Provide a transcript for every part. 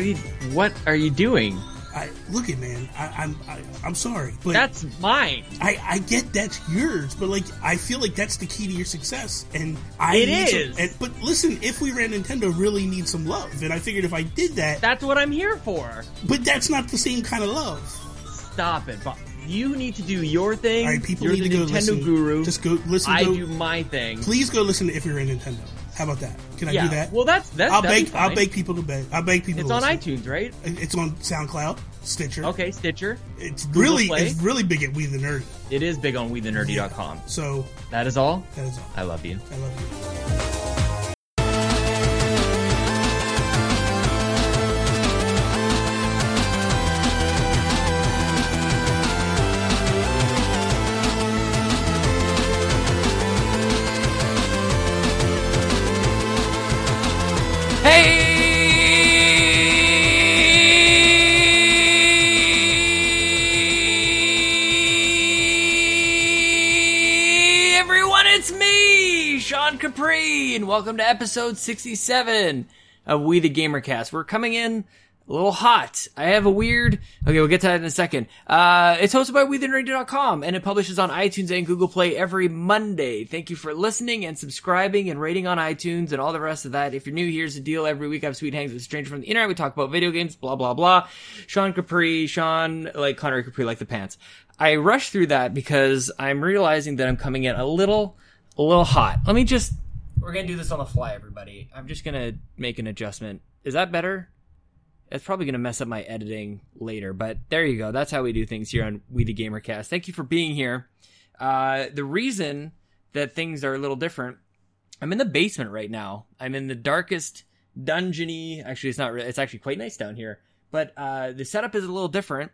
What are you? What are you doing? I look at man. I, I'm I, I'm sorry, but That's mine. I, I get that's yours, but like I feel like that's the key to your success, and I It need some- and, but listen, if we ran Nintendo, really need some love, and I figured if I did that, That's what I'm here for. but that's not the same kind of love. Stop it, Bob. You need to do your thing. All right, people You're need the to go Nintendo listen. guru. Just go listen. I go, do my thing. Please go listen to if you're in Nintendo. How about that? Can I yeah. do that? Well, that's that's. I'll beg. I'll beg people to beg. I'll beg people. It's on listen. iTunes, right? It's on SoundCloud, Stitcher. Okay, Stitcher. It's really Play. it's really big at We the Nerdy. It is big on WeTheNerdy.com. So That is all. that is all. I love you. I love you. And welcome to episode 67 of We the Gamercast. We're coming in a little hot. I have a weird. Okay, we'll get to that in a second. Uh, it's hosted by WeTheNerdy.com and it publishes on iTunes and Google Play every Monday. Thank you for listening and subscribing and rating on iTunes and all the rest of that. If you're new, here's the deal. Every week I have sweet hangs with a stranger from the internet. We talk about video games, blah blah blah. Sean Capri, Sean like Connery Capri, like the pants. I rush through that because I'm realizing that I'm coming in a little, a little hot. Let me just. We're gonna do this on the fly, everybody. I'm just gonna make an adjustment. Is that better? It's probably to mess up my editing later, but there you go. That's how we do things here on We the Gamercast. Thank you for being here. Uh, the reason that things are a little different, I'm in the basement right now. I'm in the darkest dungeony. Actually, it's not. It's actually quite nice down here, but uh, the setup is a little different.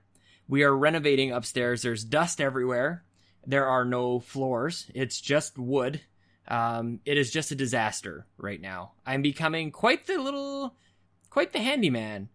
We are renovating upstairs. There's dust everywhere. There are no floors. It's just wood. Um, it is just a disaster right now. I'm becoming quite the little, quite the handyman.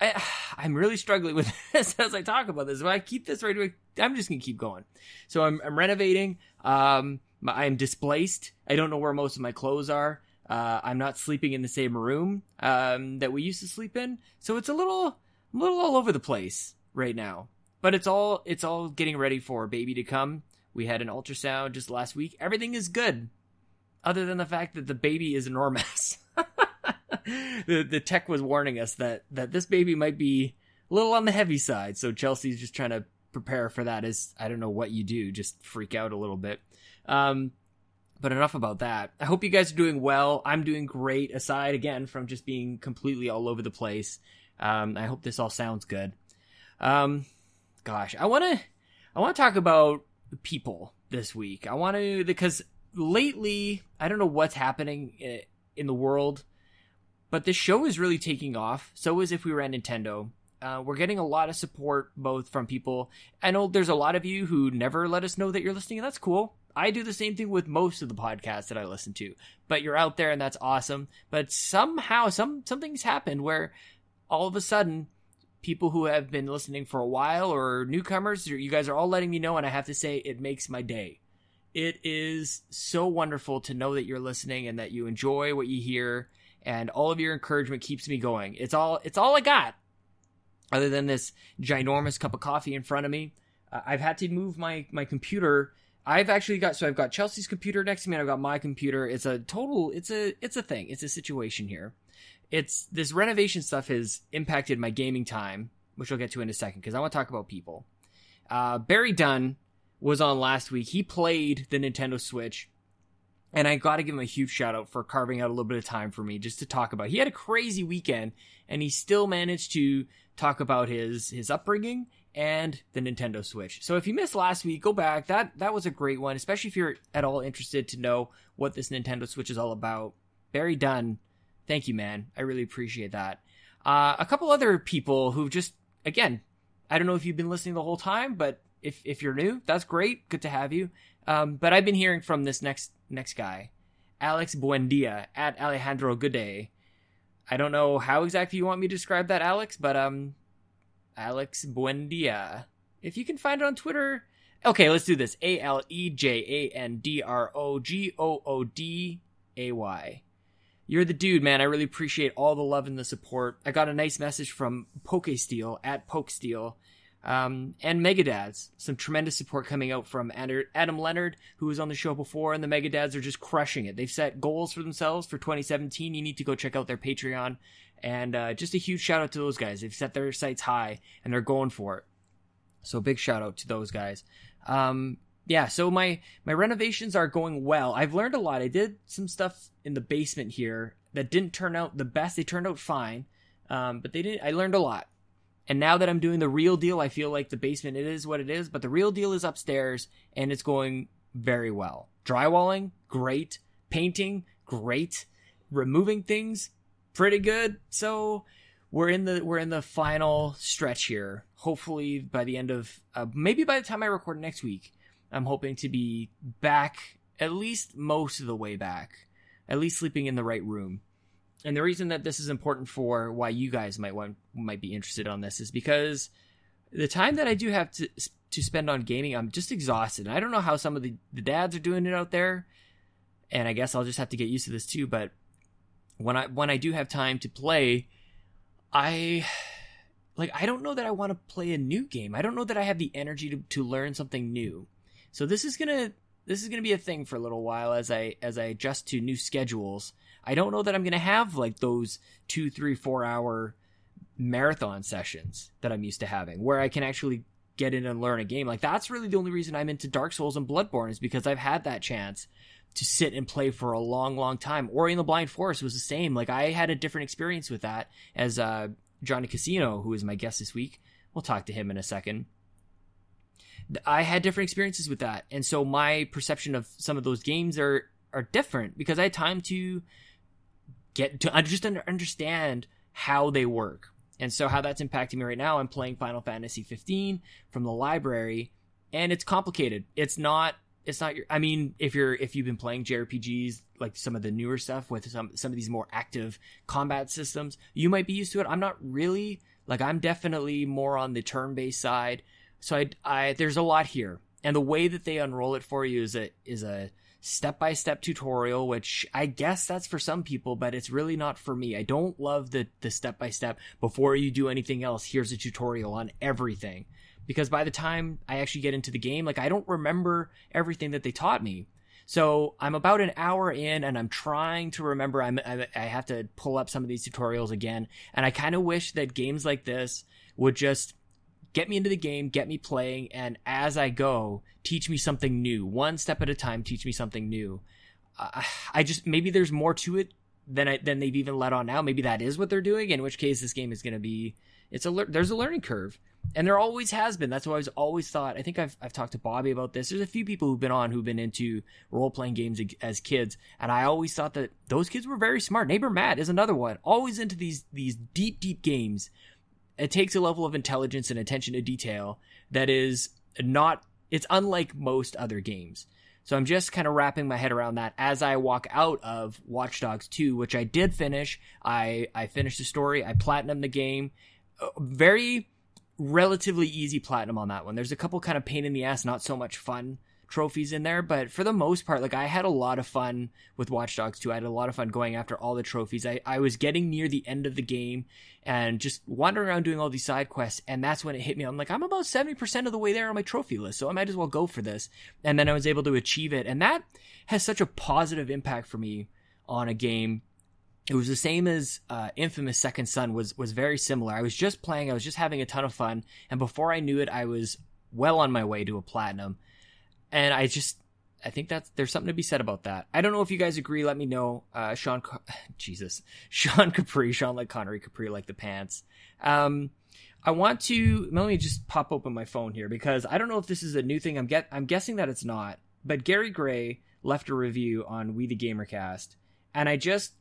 I, I'm really struggling with this as I talk about this. If I keep this right away, I'm just gonna keep going. So I'm, I'm renovating. Um, I'm displaced. I don't know where most of my clothes are. Uh, I'm not sleeping in the same room um, that we used to sleep in. So it's a little, a little all over the place right now. But it's all, it's all getting ready for baby to come. We had an ultrasound just last week. Everything is good, other than the fact that the baby is enormous. the the tech was warning us that that this baby might be a little on the heavy side. So Chelsea's just trying to prepare for that. Is I don't know what you do, just freak out a little bit. Um, but enough about that. I hope you guys are doing well. I'm doing great. Aside again from just being completely all over the place. Um, I hope this all sounds good. Um, gosh, I want to I want to talk about people this week. I want to because lately I don't know what's happening in the world but this show is really taking off. So is if we were at Nintendo. Uh, we're getting a lot of support both from people. I know there's a lot of you who never let us know that you're listening, and that's cool. I do the same thing with most of the podcasts that I listen to. But you're out there, and that's awesome. But somehow, some something's happened where all of a sudden, people who have been listening for a while or newcomers, you guys are all letting me know, and I have to say, it makes my day. It is so wonderful to know that you're listening and that you enjoy what you hear and all of your encouragement keeps me going. It's all it's all I got. Other than this ginormous cup of coffee in front of me, uh, I've had to move my my computer. I've actually got so I've got Chelsea's computer next to me and I've got my computer. It's a total it's a it's a thing. It's a situation here. It's this renovation stuff has impacted my gaming time, which we'll get to in a second because I want to talk about people. Uh, Barry Dunn was on last week. He played the Nintendo Switch and I got to give him a huge shout out for carving out a little bit of time for me just to talk about. He had a crazy weekend, and he still managed to talk about his his upbringing and the Nintendo Switch. So if you missed last week, go back. That that was a great one, especially if you're at all interested to know what this Nintendo Switch is all about. Barry Dunn, thank you, man. I really appreciate that. Uh, a couple other people who just again, I don't know if you've been listening the whole time, but if if you're new, that's great. Good to have you. Um, but I've been hearing from this next next guy, Alex Buendia at Alejandro Gooday. I don't know how exactly you want me to describe that, Alex, but um, Alex Buendia. If you can find it on Twitter, okay, let's do this. A L E J A N D R O G O O D A Y. you're the dude, man. I really appreciate all the love and the support. I got a nice message from Pokesteel at Pokesteel um, and Megadads. Some tremendous support coming out from Adam Leonard, who was on the show before, and the Megadads are just crushing it. They've set goals for themselves for 2017. You need to go check out their Patreon. And uh, just a huge shout out to those guys. They've set their sights high and they're going for it. So big shout out to those guys. Um, yeah, so my my renovations are going well. I've learned a lot. I did some stuff in the basement here that didn't turn out the best. They turned out fine, um, but they didn't. I learned a lot. And now that I'm doing the real deal, I feel like the basement it is what it is, but the real deal is upstairs and it's going very well. Drywalling, great. Painting, great. Removing things, pretty good. So we're in the we're in the final stretch here. Hopefully by the end of uh, maybe by the time I record next week, I'm hoping to be back at least most of the way back. At least sleeping in the right room and the reason that this is important for why you guys might want might be interested on this is because the time that I do have to to spend on gaming, I'm just exhausted. And I don't know how some of the, the dads are doing it out there, and I guess I'll just have to get used to this too. But when I when I do have time to play, I like I don't know that I want to play a new game. I don't know that I have the energy to, to learn something new. So this is gonna this is gonna be a thing for a little while as I as I adjust to new schedules I don't know that I'm to have like those two, three, four hour marathon sessions that I'm used to having where I can actually get in and learn a game. Like that's really the only reason I'm into Dark Souls and Bloodborne is because I've had that chance to sit and play for a long, long time. Ori and the Blind Forest was the same. Like I had a different experience with that as uh, Johnny Casino, who is my guest this week. We'll talk to him in a second. I had different experiences with that, and so my perception of some of those games are are different because I had time to get to just understand how they work. And so how that's impacting me right now, I'm playing Final Fantasy 15 from the library and it's complicated. It's not it's not your I mean, if you're if you've been playing JRPGs like some of the newer stuff with some some of these more active combat systems, you might be used to it. I'm not really like I'm definitely more on the turn-based side. So I I there's a lot here. And the way that they unroll it for you is a is a step by step tutorial, which I guess that's for some people, but it's really not for me. I don't love the the step by step before you do anything else. Here's a tutorial on everything. Because by the time I actually get into the game, like I don't remember everything that they taught me. So I'm about an hour in and I'm trying to remember. I'm, I, I have to pull up some of these tutorials again. And I kind of wish that games like this would just get me into the game, get me playing, and as I go, teach me something new. One step at a time, teach me something new. Uh, I just maybe there's more to it than I, than they've even let on now. Maybe that is what they're doing. In which case, this game is going to be it's a there's a learning curve, and there always has been. That's why I've always thought. I think I've I've talked to Bobby about this. There's a few people who've been on who've been into role playing games as kids, and I always thought that those kids were very smart. Neighbor Matt is another one, always into these these deep deep games it takes a level of intelligence and attention to detail that is not it's unlike most other games. So I'm just kind of wrapping my head around that as I walk out of Watch Dogs 2, which I did finish. I I finished the story. I platinum the game. Uh, very relatively easy platinum on that one. There's a couple kind of pain in the ass, not so much fun trophies in there, but for the most part, like I had a lot of fun with Watch Dogs 2. I had a lot of fun going after all the trophies. I, I was getting near the end of the game and just wandering around doing all these side quests, and that's when it hit me. I'm like, I'm about 70% of the way there on my trophy list, so I might as well go for this. And then I was able to achieve it, and that has such a positive impact for me on a game it was the same as uh, Infamous Second Son was was very similar. I was just playing, I was just having a ton of fun, and before I knew it, I was well on my way to a platinum and I just I think that's there's something to be said about that. I don't know if you guys agree. Let me know. Uh, Sean, Jesus, Sean Capri, Sean like Connery, Capri like the pants. Um, I want to let me just pop open my phone here because I don't know if this is a new thing. I'm get I'm guessing that it's not. But Gary Gray left a review on We the Gamercast, and I just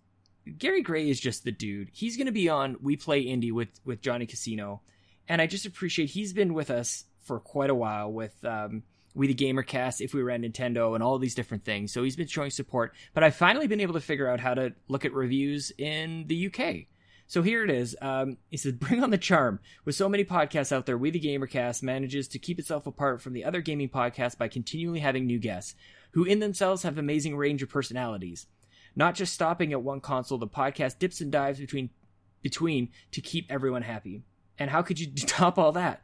Gary Gray is just the dude. He's going to be on We Play Indie with with Johnny Casino, and I just appreciate he's been with us for quite a while with um, we the Gamercast, if we at Nintendo, and all these different things. So he's been showing support. But I've finally been able to figure out how to look at reviews in the UK. So here it is. Um, he says, "Bring on the charm." With so many podcasts out there, We the Gamercast manages to keep itself apart from the other gaming podcasts by continually having new guests, who in themselves have amazing range of personalities. Not just stopping at one console, the podcast dips and dives between between to keep everyone happy. And how could you top all that?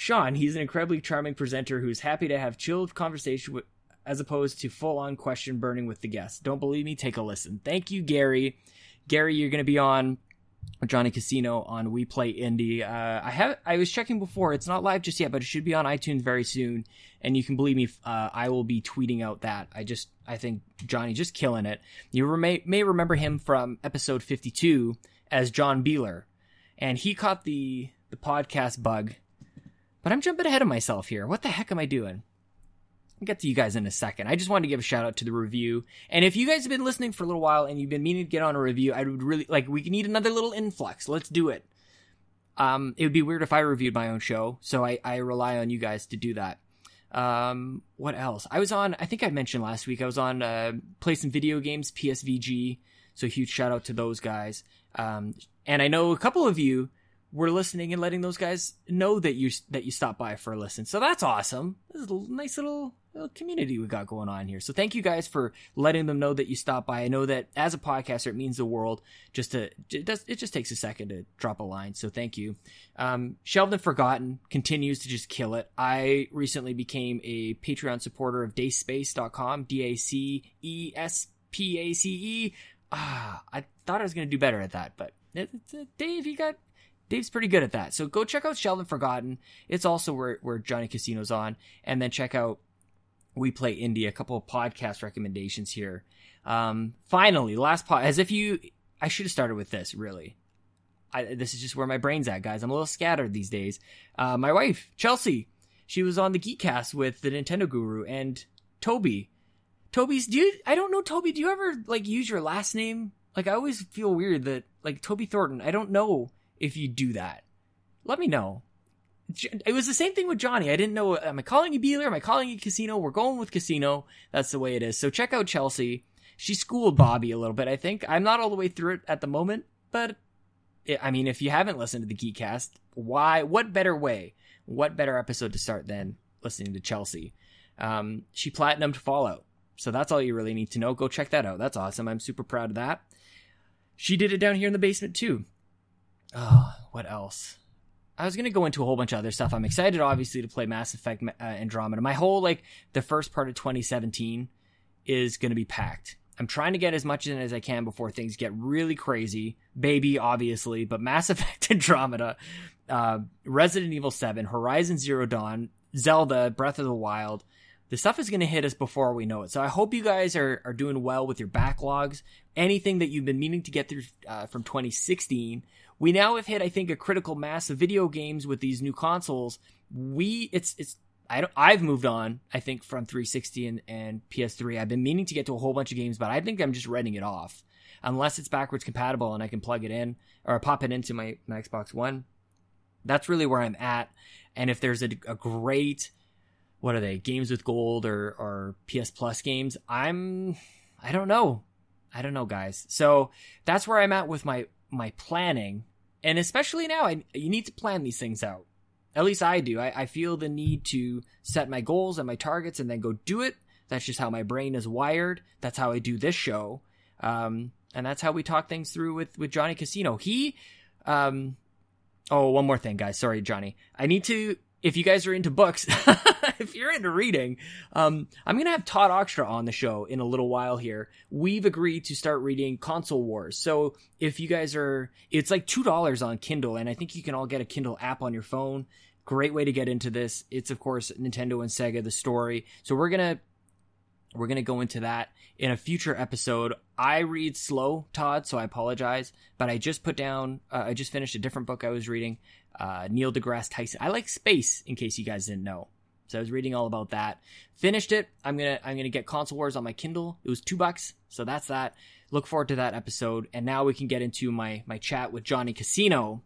Sean, he's an incredibly charming presenter who's happy to have chilled conversation with, as opposed to full on question burning with the guests. Don't believe me? Take a listen. Thank you, Gary. Gary, you're going to be on Johnny Casino on We Play Indie. Uh, I have I was checking before; it's not live just yet, but it should be on iTunes very soon. And you can believe me, uh, I will be tweeting out that. I just I think Johnny just killing it. You may may remember him from episode 52 as John Beeler, and he caught the the podcast bug. But I'm jumping ahead of myself here. What the heck am I doing? I'll get to you guys in a second. I just wanted to give a shout out to the review. And if you guys have been listening for a little while and you've been meaning to get on a review, I would really like we need another little influx. Let's do it. Um, it would be weird if I reviewed my own show, so I, I rely on you guys to do that. Um, what else? I was on. I think I mentioned last week. I was on uh, Play Some Video Games PSVG. So huge shout out to those guys. Um, and I know a couple of you were listening and letting those guys know that you that you stopped by for a listen. So that's awesome. This is a nice little, little community we got going on here. So thank you guys for letting them know that you stopped by. I know that as a podcaster, it means the world. Just to it does it just takes a second to drop a line. So thank you. Um, Shelved and Forgotten continues to just kill it. I recently became a Patreon supporter of DaceSpace.com. D A C E S P A C E. Ah, I thought I was going to do better at that, but Dave, you got Dave's pretty good at that. So go check out Shelved and Forgotten. It's also where, where Johnny Casino's on. And then check out We Play Indie, a couple of podcast recommendations here. Um, finally, last pod, as if you, I should have started with this, really. I, this is just where my brain's at, guys. I'm a little scattered these days. Uh, my wife, Chelsea, she was on the Geekcast with the Nintendo Guru and Toby. Toby's, do you, I don't know, Toby, do you ever, like, use your last name? Like, I always feel weird that, like, Toby Thornton, I don't know if you do that. Let me know. It was the same thing with Johnny. I didn't know. Am I calling you Beeler? Am I calling you Casino? We're going with Casino. That's the way it is. So check out Chelsea. She schooled Bobby a little bit, I think. I'm not all the way through it at the moment, but it, I mean, if you haven't listened to the Geekcast, why? What better way? What better episode to start than listening to Chelsea? Um, she platinumed Fallout. So that's all you really need to know. Go check that out. That's awesome. I'm super proud of that. She did it down here in the basement too. Oh, what else? I was gonna go into a whole bunch of other stuff. I'm excited, obviously, to play Mass Effect uh, Andromeda. My whole like the first part of 2017 is gonna be packed. I'm trying to get as much in as I can before things get really crazy. Baby, obviously, but Mass Effect Andromeda, uh, Resident Evil 7, Horizon Zero Dawn, Zelda, Breath of the Wild. The stuff is going to hit us before we know it. So I hope you guys are, are doing well with your backlogs. Anything that you've been meaning to get through uh, from 2016 we now have hit, I think, a critical mass of video games with these new consoles. We, it's, it's, I don't, I've moved on, I think, from 360 and, and PS3. I've been meaning to get to a whole bunch of games, but I think I'm just writing it off. Unless it's backwards compatible and I can plug it in or pop it into my, my Xbox One. That's really where I'm at. And if there's a, a great, what are they, games with gold or, or PS Plus games, I'm, I don't know. I don't know, guys. So that's where I'm at with my my planning, and especially now, I, you need to plan these things out. At least I do. I, I feel the need to set my goals and my targets and then go do it. That's just how my brain is wired. That's how I do this show. Um, and that's how we talk things through with, with Johnny Casino. He, um, oh, one more thing, guys. Sorry, Johnny. I need to, if you guys are into books, if you're into reading, um, I'm gonna have Todd Oxtra on the show in a little while here. We've agreed to start reading Console Wars. So if you guys are, it's like two dollars on Kindle, and I think you can all get a Kindle app on your phone. Great way to get into this. It's of course Nintendo and Sega the story. So we're gonna we're going to go into that in a future episode. I read slow, Todd, so I apologize, but I just put down, uh, I just finished a different book I was reading, uh, Neil deGrasse Tyson. I like space, in case you guys didn't know. So I was reading all about that. Finished it. I'm gonna I'm gonna get Console Wars on my Kindle. It was two bucks, so that's that. Look forward to that episode. And now we can get into my my chat with Johnny Casino.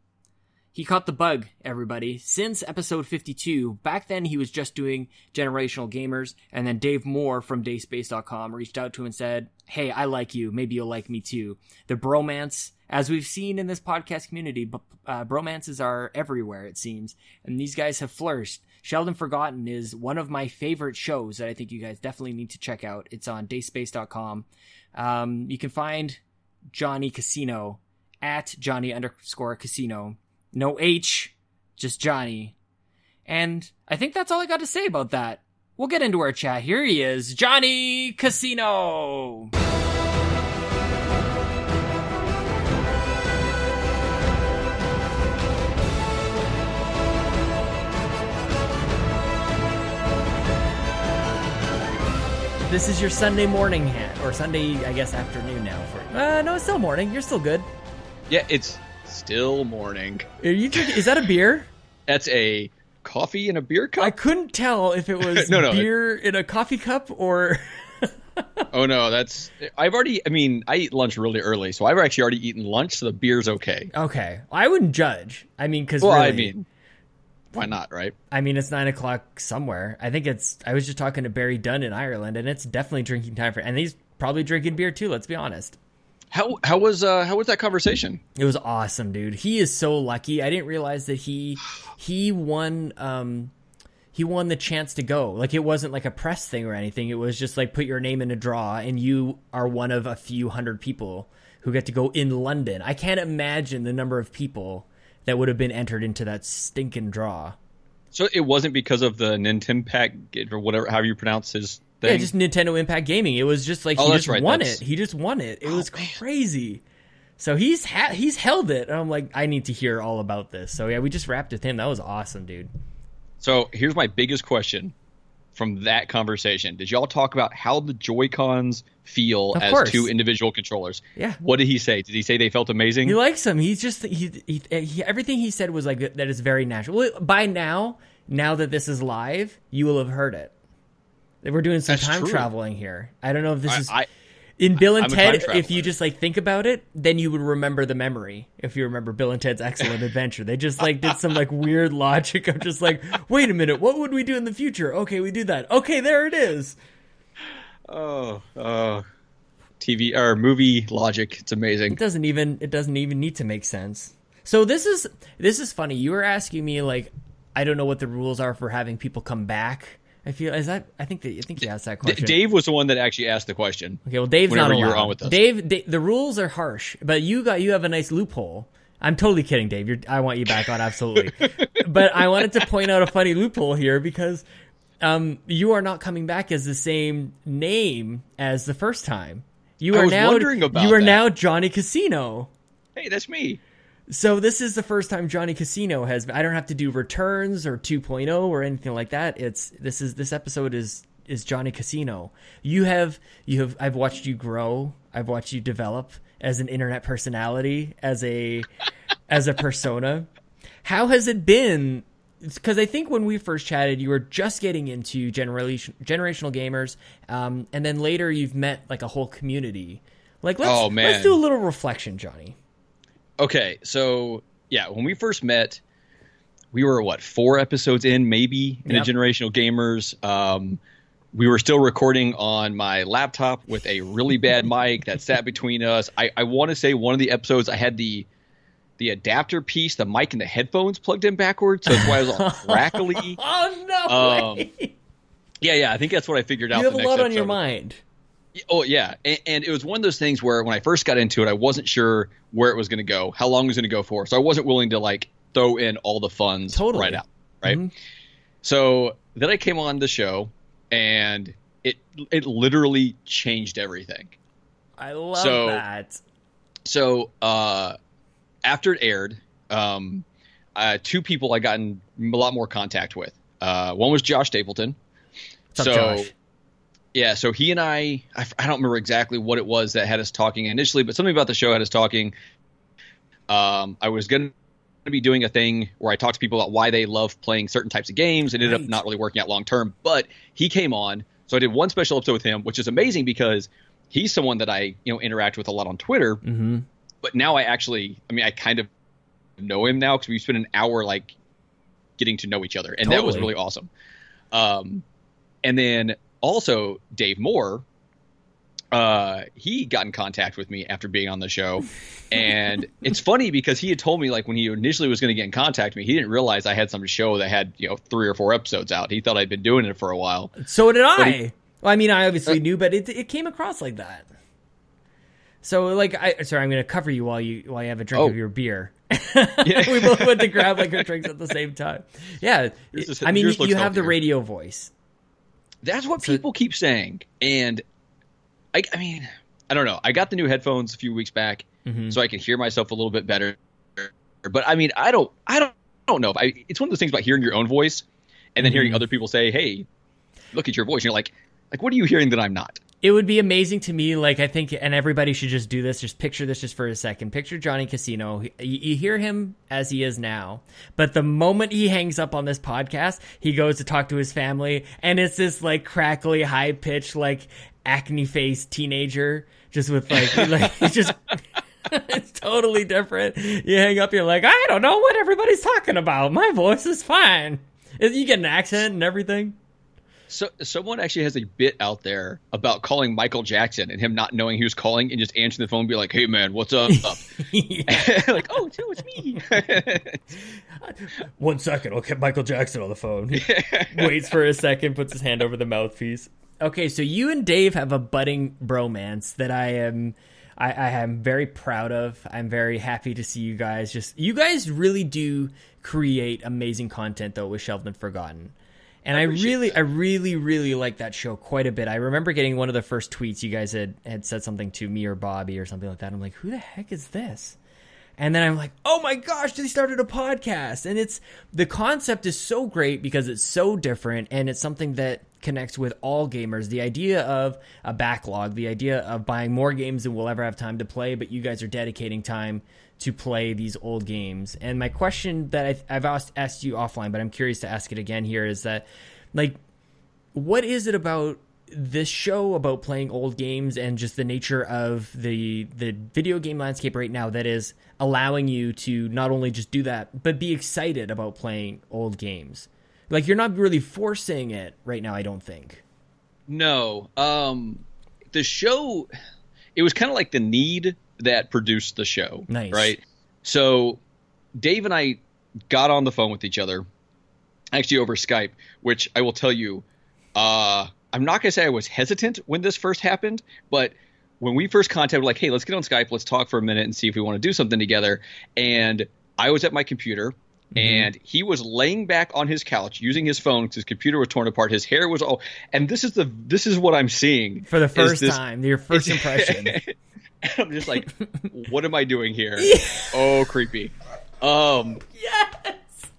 He caught the bug, everybody. Since episode 52, back then he was just doing generational gamers, and then Dave Moore from DaceSpace.com reached out to him and said, Hey, I like you. Maybe you'll like me too. The bromance, as we've seen in this podcast community, uh, bromances are everywhere, it seems, and these guys have flourished Shelved and Forgotten is one of my favorite shows that I think you guys definitely need to check out. It's on DaceSpace.com. Um, you can find Johnny Casino at Johnny underscore Casino. No H, just Johnny. And I think that's all I got to say about that. We'll get into our chat. Here he is, Johnny Casino. This is your Sunday morning hat, or Sunday, I guess, afternoon now for. Uh, no, it's still morning. You're still good. Yeah, it's still morning. Are you drinking, is that a beer? That's a coffee in a beer cup. I couldn't tell if it was No, no. beer in a coffee cup or. oh no, that's I've already. I mean, I eat lunch really early, so I've actually already eaten lunch, so the beer's okay. Okay, I wouldn't judge. I mean, because Well, really, I mean, why not, right? I mean, it's nine o'clock somewhere. I think it's. I was just talking to Barry Dunn in Ireland, and it's definitely drinking time for. And he's probably drinking beer too. Let's be honest. How how was uh how was that conversation? It was awesome, dude. He is so lucky. I didn't realize that he he won um he won the chance to go. Like it wasn't like a press thing or anything. It was just like put your name in a draw and you are one of a few hundred people who get to go in London. I can't imagine the number of people that would have been entered into that stinking draw. So it wasn't because of the Nintendo Pack or whatever, however you pronounce his thing. Yeah, just Nintendo Impact Gaming. It was just like Oh, he just right, won that's- it. He just won it. It oh, was man. crazy. So he's ha- he's held it. And I'm like, I need to hear all about this. So yeah, we just wrapped with him. That was awesome, dude. So here's my biggest question from that conversation. Did y'all talk about how the Joy Cons feel Of as course. two individual controllers? Yeah. What did he say? Did he say they felt amazing? He likes them. He's just he, he, he everything he said was like that is very natural. Well, by now, now that this is live, you will have heard it. We're doing some That's time true. traveling here. I don't know if this I- is I- in Bill and I'm Ted. If you just like think about it, then you would remember the memory. If you remember Bill and Ted's Excellent Adventure, they just like did some like weird logic of just like, wait a minute, what would we do in the future? Okay, we do that. Okay, there it is. Oh, oh, TV or movie logic. It's amazing. It doesn't even it doesn't even need to make sense. So this is this is funny. You were asking me like I don't know what the rules are for having people come back. I feel is that I think that I think he asked that question. Dave was the one that actually asked the question. okay, well Dave's not you were on with us. Dave, Da- the rules are harsh, but you got you have a nice loophole. I'm totally kidding, Dave. You're, I want you back on absolutely. but I wanted to point out a funny loophole here because um, you are not coming back as the same name as the first time. You I are was now wondering about you are that. now Johnny Casino. Hey, that's me. So this is the first time Johnny Casino has. I don't have to do returns or 2.0 or anything like that. It's this is this episode is is Johnny Casino. You have you have I've watched you grow. I've watched you develop as an internet personality, as a as a persona. How has it been? Because I think when we first chatted, you were just getting into generation generational gamers, um, and then later you've met like a whole community. Like let's Oh, let's do a little reflection, Johnny. Okay, so yeah, when we first met, we were what four episodes in, maybe in Yep. a generational gamers. Um, we were still recording on my laptop with a really bad mic that sat between us. I, I want to say one of the episodes I had the the adapter piece, the mic and the headphones plugged in backwards, so that's why I was all crackly. Oh no! Um. Yeah, yeah, I think that's what I figured out. You have a lot on your mind. Oh yeah, and, and it was one of those things where when I first got into it, I wasn't sure where it was going to go, how long it was going to go for, so I wasn't willing to like throw in all the funds Totally. right out, right? Mhm. So then I came on the show, and it it literally changed everything. I love So- that. So uh, after it aired, um, uh, two people I got in a lot more contact with. Uh, one was Josh Stapleton. What's up, so Josh? Yeah, so he and I—I don't remember exactly what it was that had us talking initially, but something about the show had us talking. Um, I was going to be doing a thing where I talked to people about why they love playing certain types of games. It ended Right. up not really working out long term, but he came on, so I did one special episode with him, which is amazing because he's someone that I you know interact with a lot on Twitter. Mm-hmm. But now I actually, I mean, I kind of know him now because we spent an hour like getting to know each other, and that was really awesome. Um, and then also Dave Moore, uh, he got in contact with me after being on the show, and it's funny because he had told me like when he initially was going to get in contact with me, he didn't realize I had some show that had you know three or four episodes out. He thought I'd been doing it for a while. So did I. he- well, I mean, I obviously Uh, knew, but it it came across like that. So like, I sorry, I'm going to cover you while you while you have a drink Oh. of your beer. we both went to grab like our drinks at the same time. Yeah, I mean, you, you have the radio voice. That's what people keep saying, and I, I mean, I don't know. I got the new headphones a few weeks back, Mm-hmm. so I can hear myself a little bit better. But I mean, I don't, I don't, I don't know. I, it's one of those things about hearing your own voice and then Mm-hmm. hearing other people say, "Hey, look at your voice." And you're like, like, what are you hearing that I'm not? It would be amazing to me, like I think, and everybody should just do this. Just picture this just for a second. Picture Johnny Casino. You, you hear him as he is now, but the moment he hangs up on this podcast, he goes to talk to his family, and it's this like crackly, high pitched, like acne faced teenager, just with like, like it's just. it's totally different. You hang up, you're like, I don't know what everybody's talking about. My voice is fine. You get an accent and everything. So someone actually has a bit out there about calling Michael Jackson and him not knowing he was calling and just answering the phone and be like, "Hey man, what's up?" like, "Oh, so it's me." One second, I'll get Michael Jackson on the phone. Waits for a second, puts his hand over the mouthpiece. Okay, so you and Dave have a budding bromance that I am I, I am very proud of. I'm very happy to see you guys just you guys really do create amazing content though with Shelved and Forgotten. And I, appreciate really that. I really, really like that show quite a bit. I remember getting one of the first tweets you guys had, had said something to me or Bobby or something like that. I'm like, who the heck is this? And then I'm like, oh my gosh, they started a podcast. And it's the concept is so great because it's so different and it's something that connects with all gamers. The idea of a backlog, the idea of buying more games than we'll ever have time to play, but you guys are dedicating time to play these old games. And my question that I've, I've asked, asked you offline, but I'm curious to ask it again here is that, like, what is it about this show about playing old games and just the nature of the the video game landscape right now that is allowing you to not only just do that but be excited about playing old games like you're not really forcing it right now i don't think No. Um the show it was kind of like the need that produced the show. Nice. Right? So Dave and I got on the phone with each other actually over Skype, which I will tell you uh I'm not going to say I was hesitant when this first happened, but when we first contacted like, "Hey, let's get on Skype, let's talk for a minute and see if we want to do something together." And I was at my computer and he was laying back on his couch using his phone because his computer was torn apart. His hair was all, and this is the this is what I'm seeing for the first this- time your first impression I'm just like, what am I doing here? Oh, creepy. Um. yes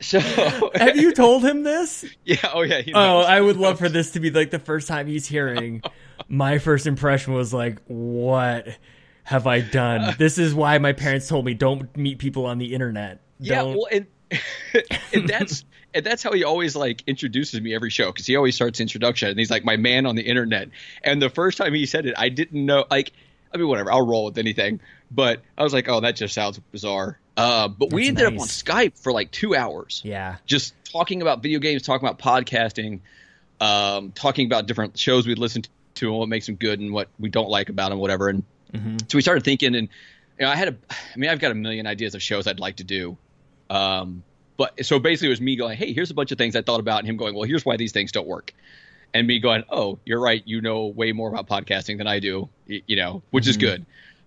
So have you told him this yeah. Oh yeah. Oh i would love for this to be like the first time he's hearing my first impression was like what have i done this is why my parents told me don't meet people on the internet Yeah, Don't- well, and, and that's and that's how he always like introduces me every show because he always starts introduction and he's like my man on the internet. And the first time he said it, I didn't know. Like, I mean, whatever, I'll roll with anything. But I was like, oh, that just sounds bizarre. Uh, but we That's ended up on. Skype for like two hours, yeah just talking about video games, talking about podcasting, um, talking about different shows we'd listened to and what makes them good and what we don't like about them, whatever. And so we started thinking, and you know, I had a, I mean, I've got a million ideas of shows I'd like to do. Um, but so basically, it was me going, "Hey, here's a bunch of things I thought about," and him going, "Well, here's why these things don't work," and me going, "Oh, you're right. You know way more about podcasting than I do, you know, which is good."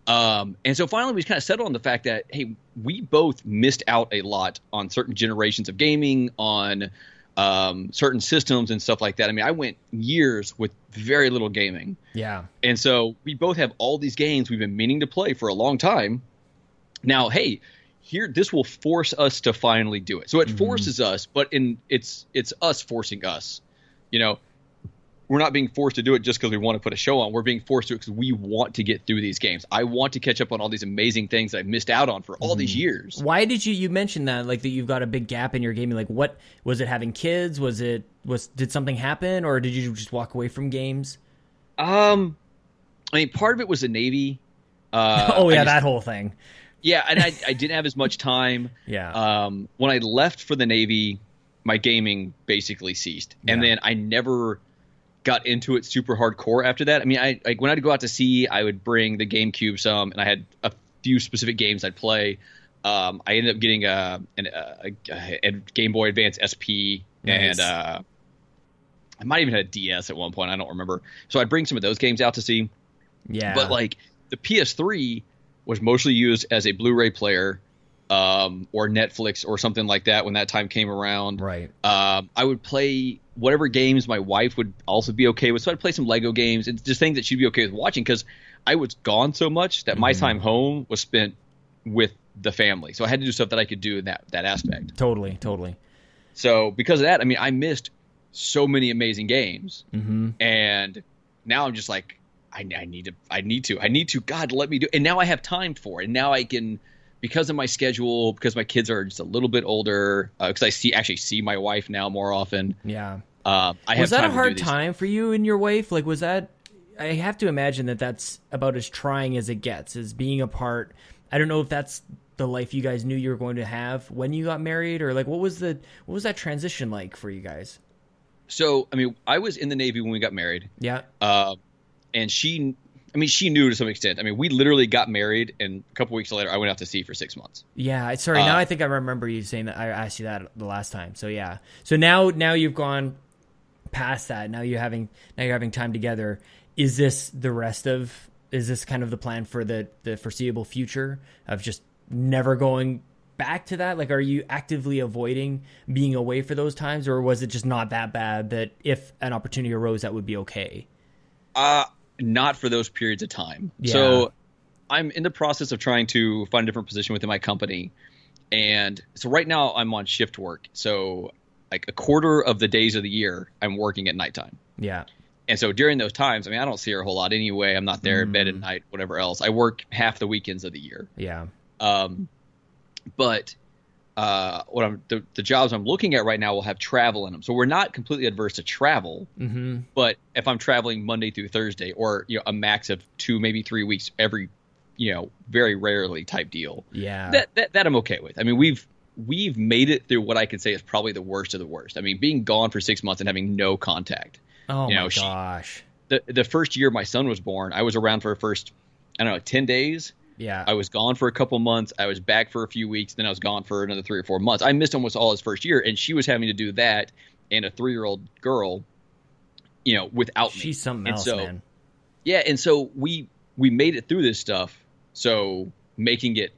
Um, and so finally, we kind of settled on the fact that hey, we both missed out a lot on certain generations of gaming, on um, certain systems and stuff like that. I mean, I went years with very little gaming. yeah And so we both have all these games we've been meaning to play for a long time. Now, hey, here this will force us to finally do it. So it forces us, but in it's it's us forcing us. You know, we're not being forced to do it just because we want to put a show on. We're being forced to it because we want to get through these games. I want to catch up on all these amazing things I've missed out on for all these years. Why did you you mention that like that you've got a big gap in your gaming? Like what was it having kids? Was it was did something happen or did you just walk away from games? Um, I mean, part of it was the Navy. Uh, oh yeah, just- that whole thing. Yeah, and I, I didn't have as much time. Yeah. Um, when I left for the Navy, my gaming basically ceased, and Yeah. then I never, got into it super hardcore after that. I mean, I like when I'd go out to sea, I would bring the GameCube some, and I had a few specific games I'd play. Um, I ended up getting a, an, a, a, a Game Boy Advance SP Nice. and uh, I might even had a DS at one point. I don't remember. So I'd bring some of those games out to see. Yeah. But like the PS3 was mostly used as a Blu-ray player um, or Netflix or something like that when that time came around. right. Um, I would play whatever games my wife would also be okay with. So I'd play some Lego games and just things that she'd be okay with watching because I was gone so much that my time home was spent with the family. So I had to do stuff that I could do in that that aspect. Totally. Totally. So because of that, I mean, I missed so many amazing games, Mm-hmm. and now I'm just like, I, I need to, I need to, I need to. God, let me do. And now I have time for it. And now I can, because of my schedule, because my kids are just a little bit older, because I see actually see my wife now more often. Yeah. Uh, I have was that a hard time for you and your wife? Like, was that? I have to imagine that that's about as trying as it gets. Is being apart. I don't know if that's the life you guys knew you were going to have when you got married, or like what was the what was that transition like for you guys? So I mean, I was in the Navy when we got married, Yeah. uh, and she, I mean, she knew to some extent. I mean, we literally got married, and a couple weeks later, I went out to sea for six months. Yeah, sorry. now Uh, I think I remember you saying that. I asked you that the last time. So yeah. So now, now you've gone past that. Now you're having now you're having time together. Is this the rest of? Is this kind of the plan for the the foreseeable future of just never going back to that? Like, are you actively avoiding being away for those times, or was it just not that bad that if an opportunity arose, that would be okay? Uh, not for those periods of time. Yeah. So I'm in the process of trying to find a different position within my company. And so right now I'm on shift work. So like a quarter of the days of the year I'm working at nighttime. Yeah. And so during those times, I mean, I don't see her a whole lot anyway. I'm not there in Mm. bed at night, whatever else. I work half the weekends of the year. Yeah. Um, but uh, what I'm the, the jobs I'm looking at right now will have travel in them. So we're not completely adverse to travel. Mm-hmm. But if I'm traveling Monday through Thursday, or you know, a max of two, maybe three weeks every, you know, very rarely type deal, Yeah. that, that that I'm okay with. I mean, we've we've made it through what I could say is probably the worst of the worst. I mean, being gone for six months and having no contact. oh you my know, she- gosh. The the first year my son was born, I was around for the first, I don't know, ten days. Yeah. I was gone for a couple months. I was back for a few weeks. Then I was gone for another three or four months. I missed almost all his first year, and she was having to do that and a three year old girl, you know, without me. She's something And else, so- man. Yeah, and so we we made it through this stuff. So making it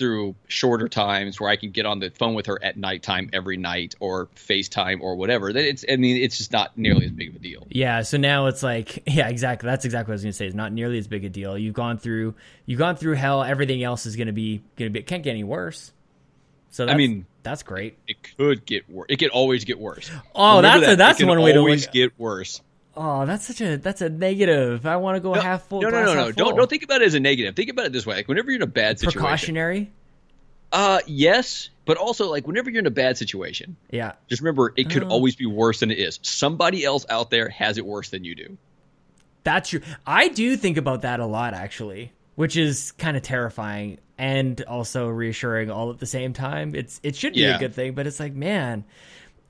through shorter times where I can get on the phone with her at nighttime every night or FaceTime or whatever. That it's I mean it's just not nearly as big of a deal. Yeah, so now it's like, yeah, exactly. That's exactly what I was going to say. It's not nearly as big a deal. You've gone through, you've gone through hell. Everything else is going to be, going to be, it can't get any worse. So that's, I mean- that's great. It could get worse. It could always get worse. Oh, Remember that's a, that's one way to always look. get worse. Oh, that's such a, that's a negative. I want to go half full. No, no, no, no. Don't don't think about it as a negative. Think about it this way: like whenever you're in a bad situation, precautionary. uh, yes, but also like whenever you're in a bad situation, Yeah, just remember it could Oh. always be worse than it is. Somebody else out there has it worse than you do. that's true. I do think about that a lot, actually, which is kind of terrifying and also reassuring all at the same time. It's it should be a good thing, but it's like, man,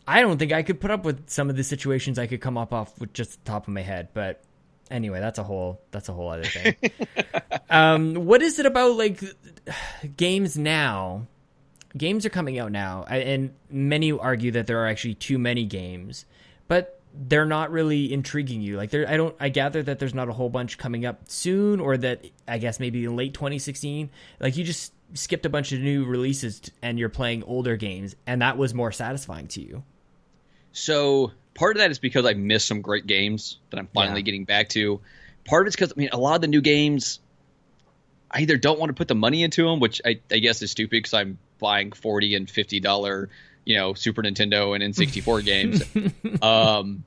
I don't think I could put up with some of the situations I could come up off with just the top of my head. But anyway, that's a whole that's a whole other thing. um, what is it about like games now? Games are coming out now, and many argue that there are actually too many games, but they're not really intriguing you. Like there, I don't. I gather that there's not a whole bunch coming up soon, or that I guess maybe in late 2016. Like you just skipped a bunch of new releases and you're playing older games, and that was more satisfying to you. So part of that is because I missed some great games that I'm finally Yeah. getting back to. Part of it's because I mean a lot of the new games, I either don't want to put the money into them, which I, I guess is stupid because I'm buying forty and fifty dollar, you know, Super Nintendo and N64 games. Um,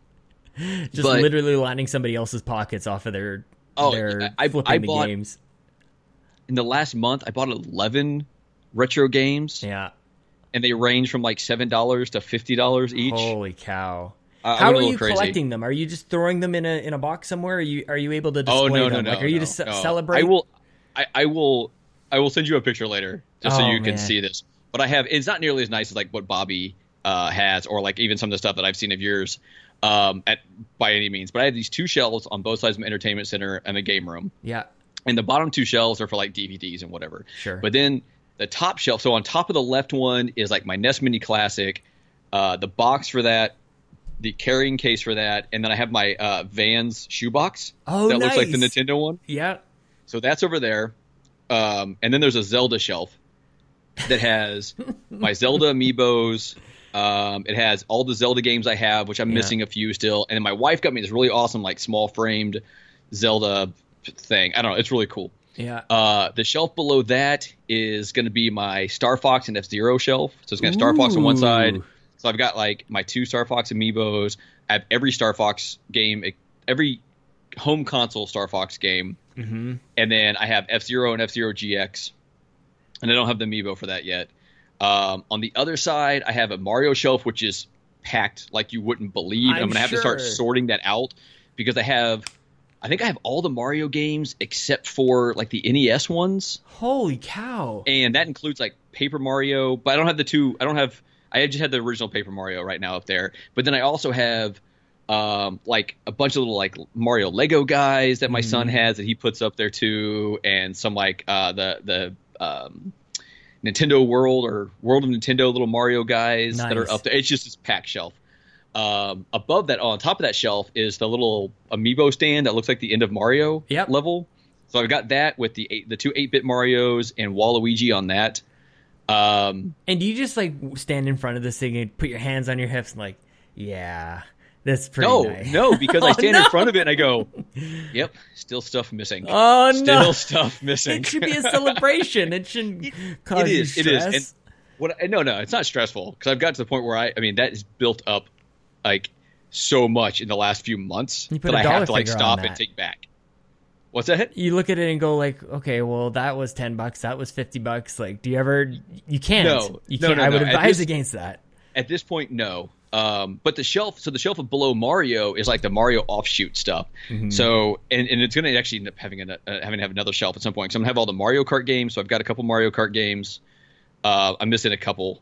Just But- literally lining somebody else's pockets off of their Oh, their I- I- I the bought- games. In the last month, I bought eleven retro games, Yeah. and they range from like seven dollars to fifty dollars each. Holy cow. I How are you crazy. collecting them? Are you just throwing them in a in a box somewhere? Are you are you able to display Oh no no them? no! like, are you no, ce- no. celebrate? I will, I, I will, I will send you a picture later just so Oh, you can see this. But I have it's not nearly as nice as like what Bobby uh, has, or like even some of the stuff that I've seen of yours. um, at by any means. But I have these two shelves on both sides of my entertainment center and the game room, Yeah. And the bottom two shelves are for like DVDs and whatever. Sure. But then the top shelf, so on top of the left one is like my NES Mini Classic, uh, the box for that, the carrying case for that, and then I have my uh, Vans shoebox Oh, that looks like the. Nintendo one. Yeah. So that's over there. Um, and then there's a Zelda shelf that has my Zelda amiibos. Um, it has all the Zelda games I have, which I'm Yeah. missing a few still. And then my wife got me this really awesome, like small framed Zelda thing. I don't know. It's really cool. Yeah. Uh, the shelf below that is going to be my Star Fox and F Zero shelf. So it's going to Star Fox on one side. So I've got like my two Star Fox amiibos. I have every Star Fox game, every home console Star Fox game, hmm and then I have F Zero and F Zero GX, and I don't have the amiibo for that yet. Um, on the other side, I have a Mario shelf, which is packed like you wouldn't believe. I'm I'm gonna have to start sorting that out because I have, I think I have all the Mario games except for like the NES ones, Holy cow. and that includes like Paper Mario. But I don't have the two. I don't have. I just had the original Paper Mario right now up there. But then I also have um, like a bunch of little like Mario Lego guys that my son Mm-hmm. has that he puts up there too, and some like uh, the the um, Nintendo World or World of Nintendo little Mario guys that are up there. It's just this packed shelf. Um, above that, on top of that shelf, is the little amiibo stand that looks like the end of Mario Yep. level. So I've got that with the eight, the two eight bit Mario's and Waluigi on that. Um, And do you just like stand in front of this thing and put your hands on your hips and like, yeah, that's pretty no, nice. no, because I Oh, stand no. in front of it and I go, "Yep, still stuff missing. Oh still no! stuff missing." It should be a celebration. It shouldn't cause it is. you It is. stress. And what? No, no, it's not stressful because I've got to the point where I. I mean, that is built up like so much in the last few months that I have to like stop and take back. What's that? you look at it and go like, okay, well that was ten bucks, that was fifty bucks. Like, do you ever? You can't. No. you No, can't. no, I would no. Advise this- against that. At this point, no. Um, but the shelf, so the shelf of below Mario is like the Mario offshoot stuff. Mm-hmm. So, and, and it's going to actually end up having a, uh, having to have another shelf at some point. So I'm gonna have all the Mario Kart games. So I've got a couple Mario Kart games. Uh, I'm missing a couple.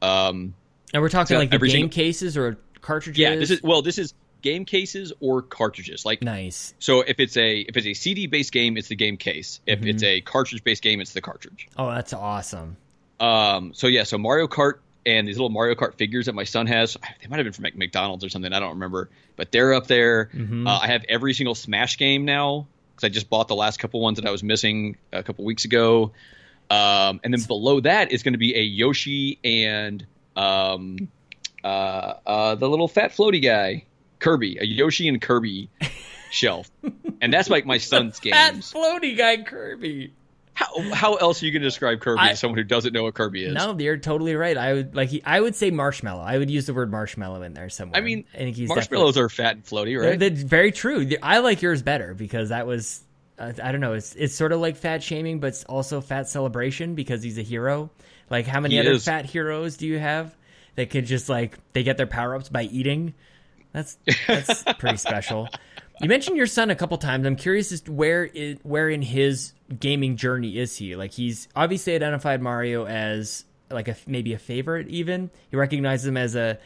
Um, And we're talking like the game single- cases or cartridges. yeah, this is well, this is game cases or cartridges. Like, nice. so if it's a if it's a CD based game, it's the game case. If Mm-hmm. it's a cartridge based game, it's the cartridge. Oh, that's awesome. Um, so yeah, so Mario Kart and these little Mario Kart figures that my son has, they might have been from McDonald's or something. I don't remember, but they're up there. Mhm. Uh, I have every single Smash game now because I just bought the last couple ones that I was missing a couple weeks ago. Um, and then below that is going to be a Yoshi and um, uh, uh, the little fat floaty guy, Kirby, a Yoshi and Kirby shelf, and that's like my son's That games. floaty guy Kirby. How, how else are you going to describe Kirby I- to someone who doesn't know what Kirby is? No, you're totally right. I would like. I would say marshmallow. I would use the word marshmallow in there somewhere. I mean, I think he's marshmallows are fat and floaty, right? That's very true. I like yours better because that was. Uh, I don't know. It's it's sort of like fat shaming, but it's also fat celebration because he's a hero. Like how many He other is. fat heroes do you have that could just like they get their power ups by eating? That's that's pretty special. You mentioned your son a couple times. I'm curious as to where is where in his gaming journey is he? Like he's obviously identified Mario as like a maybe a favorite even. He recognizes him as a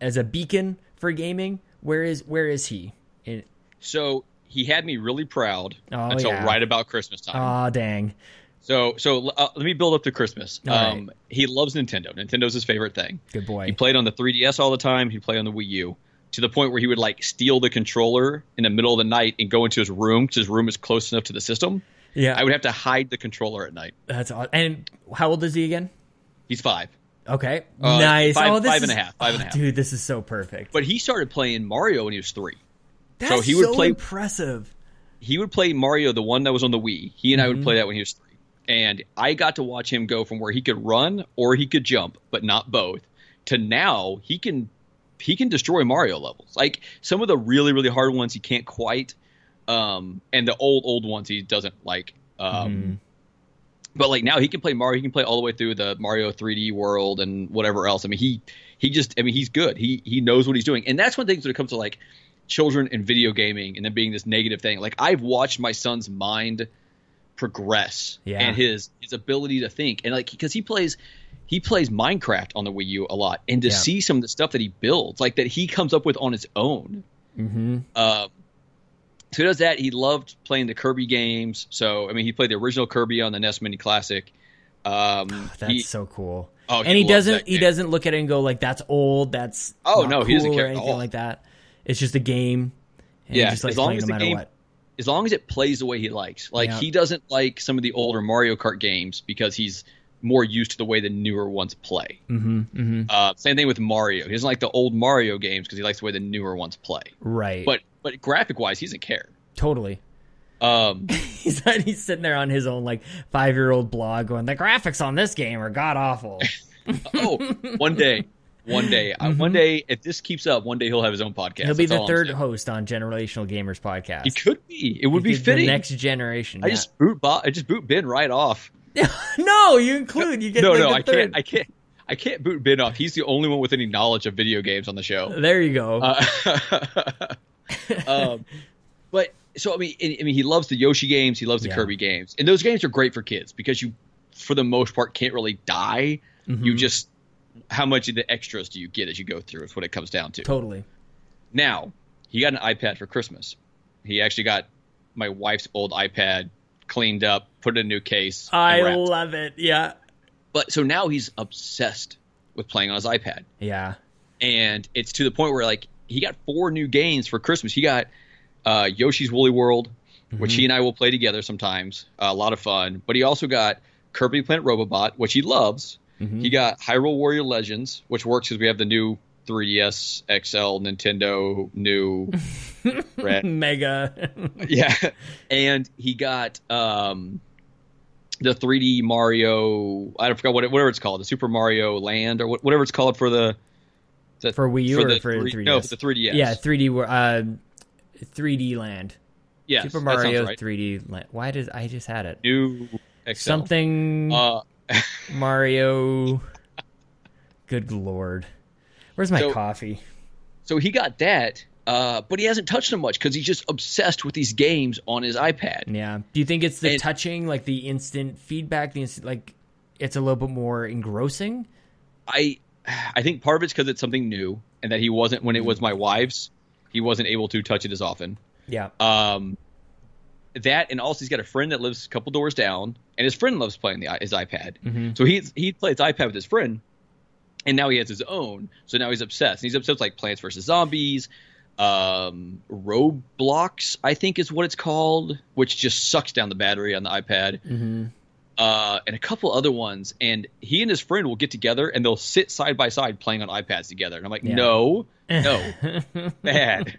as a beacon for gaming. Where is where is he? In, so he had me really proud Oh, until yeah. right about Christmas time. Aw, dang. So so uh, let me build up to Christmas. Um, He loves Nintendo. Nintendo's his favorite thing. Good boy. He played on the 3DS all the time. He played on the Wii U to the point where he would like steal the controller in the middle of the night and go into his room because his room is close enough to the system. yeah, I would have to hide the controller at night. that's aw- And how old is he again? He's five, Okay, Uh, nice. five- oh, this five is, a half, five and a oh, half. Dude, this is so perfect. but he started playing Mario when he was three. That's he would play- impressive. he would play Mario, the one that was on the Wii. He and I Mm-hmm. would play that when he was three. And I got to watch him go from where he could run or he could jump, but not both, to now he can he can destroy Mario levels. Like some of the really really hard ones he can't quite, um, and the old old ones he doesn't like. Um, Mm-hmm. But like now he can play Mario. He can play all the way through the Mario 3D World and whatever else. I mean he he just I mean he's good. He he knows what he's doing, and that's one thing when it comes to like children and video gaming and then being this negative thing. Like I've watched my son's mind progress Yeah. and his his ability to think and like because he plays he plays Minecraft on the Wii U a lot and to Yeah. see some of the stuff that he builds like that he comes up with on his own Mm-hmm. um, so he does that. He loved playing the Kirby games. So I mean, he played the original Kirby on the NES Mini Classic. Um, That's he- so cool. Oh, he and he loves doesn't he doesn't look at it and go like that's old. That's Oh, no, he doesn't care or anything like that. It's just a game. And Yeah, just likes as long as no the matter game- what. As long as it plays the way he likes. Like Yeah. he doesn't like some of the older Mario Kart games because he's more used to the way the newer ones play. Mm-hmm, mm-hmm. Uh, same thing with Mario. He doesn't like the old Mario games because he likes the way the newer ones play. Right. But but graphic wise, he doesn't care. totally. Um, He's he's sitting there on his own like five year old blog going the graphics on this game are god awful. oh, one day, one day, uh, one day, if this keeps up, one day he'll have his own podcast. Mm-hmm. He'll be That's the third host on Generational Gamers podcast. He could be. It would be He's the fitting. next generation. I yeah. just boot Bob, I just boot Ben right off. no, you include you get No, like no, the I third. can't. I can't. I can't boot Ben off. He's the only one with any knowledge of video games on the show. There you go. Uh, um, but so I mean, I I mean, he loves the Yoshi games. He loves the Yeah. Kirby games, and those games are great for kids because you, for the most part, can't really die. Mm-hmm. You just how much of the extras do you get as you go through? Is what it comes down to. totally. Now he got an iPad for Christmas. He actually got my wife's old iPad cleaned up, put in a new case. I love it. Yeah. But so now he's obsessed with playing on his iPad, Yeah. and it's to the point where like he got four new games for Christmas. He got uh, Yoshi's Woolly World, which he and I will play together sometimes. Uh, a lot of fun. But he also got Kirby Planet Robobot, which he loves. He got Hyrule Warrior Legends, which works because we have the new 3DS XL Nintendo new Mega. yeah, and he got um, the 3D Mario. I don't forget what it, whatever it's called, the Super Mario Land or what- whatever it's called for the, the For Wii U or the for three- 3DS? No, for the 3DS. Yeah, 3D uh 3D Land. yes, Super Mario right. 3D Land. Why did I just had it? New XL. Something Uh, Mario Good lord. Where's my So- coffee? so he got that, uh, but he hasn't touched them much because he's just obsessed with these games on his iPad. Yeah. Do you think it's the And- touching, like the instant feedback, the instant like it's a little bit more engrossing? I I think part of it's because it's something new and that he wasn't when it was my wife's. He wasn't able to touch it as often. Yeah. Um, that and also he's got a friend that lives a couple doors down, and his friend loves playing the, his iPad. Mhm. So he he plays iPad with his friend, and now he has his own. So now he's obsessed. And he's obsessed with, like Plants vs Zombies, um, Roblox, I think is what it's called, which just sucks down the battery on the iPad. hmm Uh, and a couple other ones, and he and his friend will get together and they'll sit side by side playing on iPads together. And I'm like, Yeah. no, no, bad.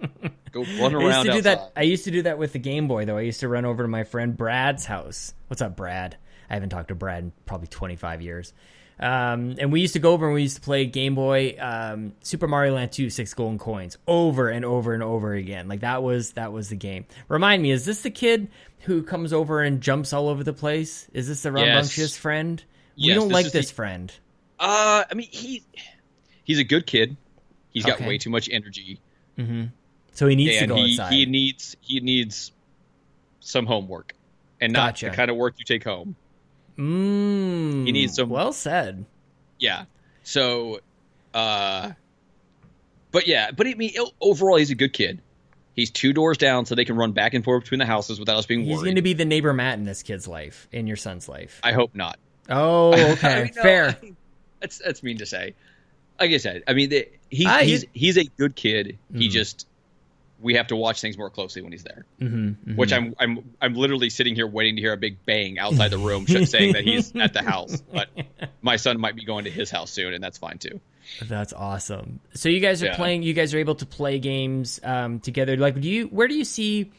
Go run I used around to do outside. that. I used to do that with the Game Boy, though. I used to run over to my friend Brad's house. What's up, Brad? I haven't talked to Brad in probably 25 years. Um, and we used to go over and we used to play Game Boy um, Super Mario Land 2 Six Golden Coins over and over and over again. Like that was that was the game. Remind me, is this the kid who comes over and jumps all over the place? Is this the rambunctious friend? we Yes, don't this like this the- friend. Uh, I mean, he he's a good kid. He's got Okay. way too much energy, So he needs to go he outside. he needs he needs some homework, and not Gotcha. the kind of work you take home. Mm, he needs some- Well said. Yeah. So, uh, but yeah, but I mean, overall, he's a good kid. He's two doors down, so they can run back and forth between the houses without us being He's worried. going to be the neighbor Matt in this kid's life, in your son's life. I hope not. Oh, okay, I mean, no, fair. I that's that's mean to say. Like I said, I mean, the, he, Ah, he's he's a good kid. He Mm. just we have to watch things more closely when he's there. Mm-hmm, Which I'm I'm I'm literally sitting here waiting to hear a big bang outside the room saying that he's at the house. But my son might be going to his house soon, and that's fine too. That's awesome. So you guys are Yeah. playing. You guys are able to play games um, together. Like, do you? Where do you see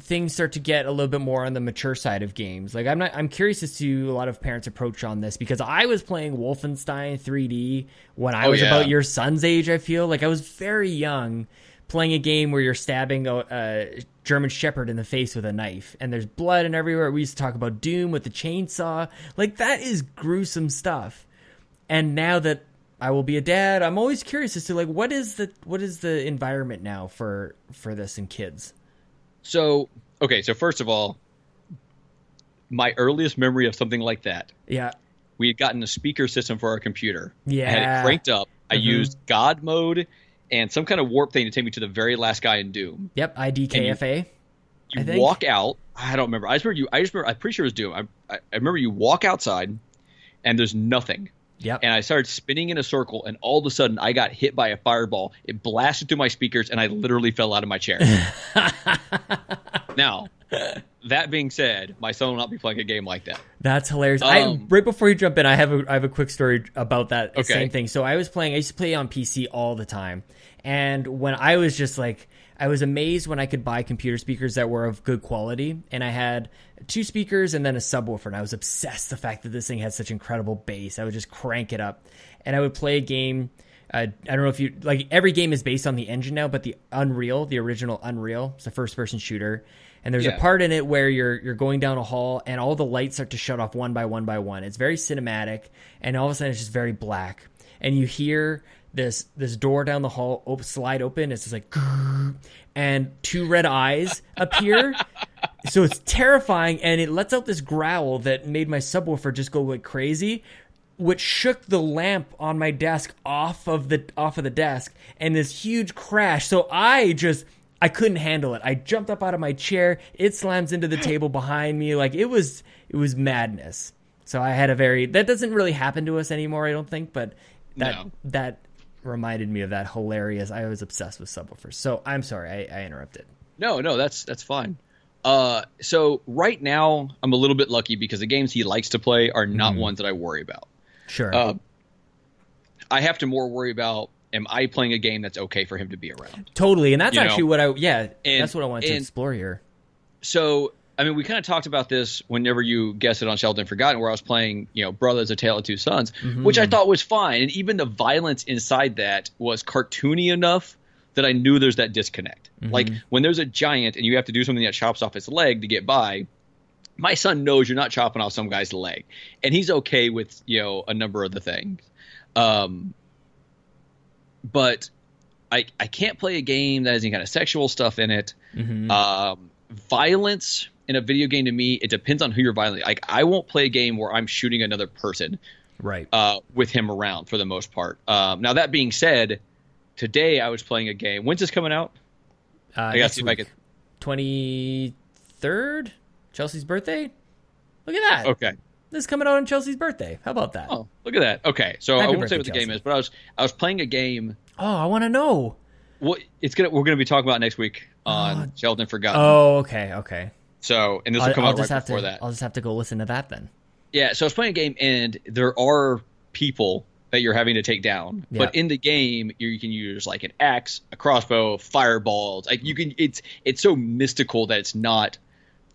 things start to get a little bit more on the mature side of games? Like, I'm not. I'm curious as to a lot of parents' approach on this because I was playing Wolfenstein 3D when I Oh, was yeah. about your son's age. I feel like I was very young playing a game where you're stabbing a, a German Shepherd in the face with a knife, and there's blood and everywhere. We used to talk about Doom with the chainsaw. Like that is gruesome stuff. And now that I will be a dad, I'm always curious as to like what is the what is the environment now for for this in kids. So okay, so first of all, my earliest memory of something like that. Yeah. We had gotten a speaker system for our computer. I had it cranked up. I Mhm. used God mode and some kind of warp thing to take me to the very last guy in Doom. Yep. IDKFA. You I think. walk out. I don't remember. I just remember you. I just remember. I'm pretty sure it was Doom. I, I, I remember you walk outside, and there's nothing. Yep. And I started spinning in a circle, and all of a sudden, I got hit by a fireball. It blasted through my speakers, and I literally fell out of my chair. now, that being said, my son will not be playing a game like that. That's hilarious. I Um, right before you jump in, I have a I have a quick story about that Okay. same thing. So I was playing. I used to play on PC all the time, and when I was just like, I was amazed when I could buy computer speakers that were of good quality, and I had two speakers and then a subwoofer, and I was obsessed the fact that this thing had such incredible bass. I would just crank it up, and I would play a game. Uh, I don't know if you like every game is based on the engine now, but the Unreal, the original Unreal, it's a first person shooter. And there's Yeah. a part in it where you're you're going down a hall and all the lights start to shut off one by one by one. It's very cinematic, and all of a sudden it's just very black. And you hear this this door down the hall op- slide open. It's just like, and two red eyes appear. so it's terrifying, and it lets out this growl that made my subwoofer just go like crazy which shook the lamp on my desk off of the off of the desk and this huge crash so i just i couldn't handle it i jumped up out of my chair it slams into the table behind me like it was it was madness so i had a very that doesn't really happen to us anymore i don't think but that No. that reminded me of that hilarious i was obsessed with subwoofers so i'm sorry i, I interrupted No, no, that's that's fine. Uh, so right now, I'm a little bit lucky because the games he likes to play are not Mm-hmm. ones that I worry about. sure Uh, I have to more worry about am I playing a game that's okay for him to be around. totally and that's you know, actually what i yeah and- that's what i wanted to explore here So I mean, we kind of talked about this whenever you guessed it on Shelved and Forgotten, where I was playing, you know, Brothers: A Tale of Two Sons, which I thought was fine, and even the violence inside that was cartoony enough that I knew there's that disconnect. Like when there's a giant and you have to do something that chops off its leg to get by. My son knows you're not chopping off some guy's leg, and he's okay with you know a number of the things. Um, but I I can't play a game that has any kind of sexual stuff in it. Mhm. Um, violence in a video game to me, it depends on who you're violently. Like I won't play a game where I'm shooting another person right uh, with him around for the most part. Um, now that being said, today I was playing a game. When's this coming out? uh, I gotta see if I week. 23rd Chelsea's birthday look at that Okay. This is coming out on Chelsea's birthday how about that oh, Oh, look at that. Okay, so Happy I won't say what the game is, but I was I was playing a game. Oh, I want to know What it's gonna we're gonna be talking about next week oh. on Oh. Shelved and Forgotten. oh okay okay So and this will I'll, come I'll out right before to that. I'll just have to go listen to that then Yeah, so I was playing a game, and there are people that you're having to take down. Yeah. But in the game, you, you can use like an axe, a crossbow, fireballs. Like you can, it's it's so mystical that it's not,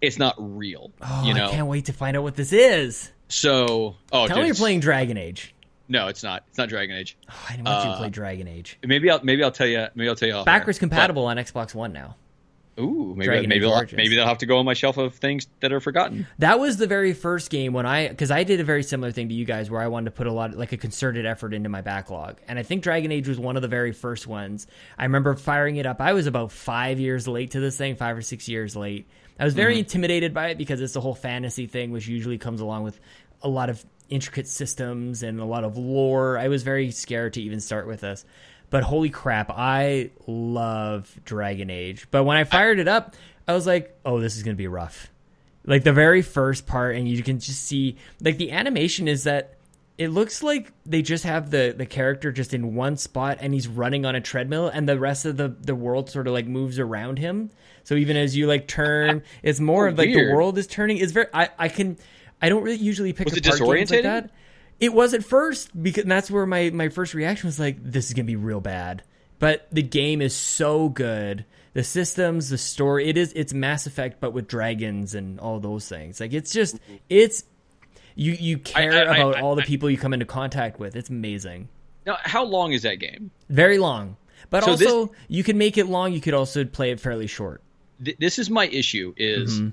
it's not real. oh you know. I can't wait to find out what this is So, oh, tell me you're playing Dragon Age No, it's not. It's not Dragon Age. oh, I didn't want you to Uh, play Dragon Age Maybe I'll maybe I'll tell you. Maybe I'll tell you. backwards compatible on Xbox One now But- ooh, maybe Dragon maybe they'll, maybe they'll have to go on my shelf of things that are forgotten. That was the very first game when I, because I did a very similar thing to you guys, where I wanted to put a lot, like a concerted effort into my backlog, and I think Dragon Age was one of the very first ones. I remember firing it up. I was about five years late to this thing, five or six years late. I was very mm-hmm. intimidated by it because it's the whole fantasy thing, which usually comes along with a lot of intricate systems and a lot of lore. I was very scared to even start with this. But holy crap, I love Dragon Age. But when I fired it up, I was like, oh, this is going to be rough like the very first part and you can just see like the animation is that it looks like they just have the the character just in one spot and he's running on a treadmill and the rest of the the world sort of like moves around him. So even as you like turn it's more Oh, of like the world is turning. It's very i i can i don't really usually pick Was it games like that. It was at first because that's where my my first reaction was like this is gonna be real bad. But the game is so good. The systems the story it is it's mass effect but with dragons and all those things. Like it's just it's you you care I- I- about I- all the people you come into contact with it's amazing Now, how long is that game? very long but So this- also you can make it long you could also play it fairly short Th- this is my issue. Is Mm-hmm.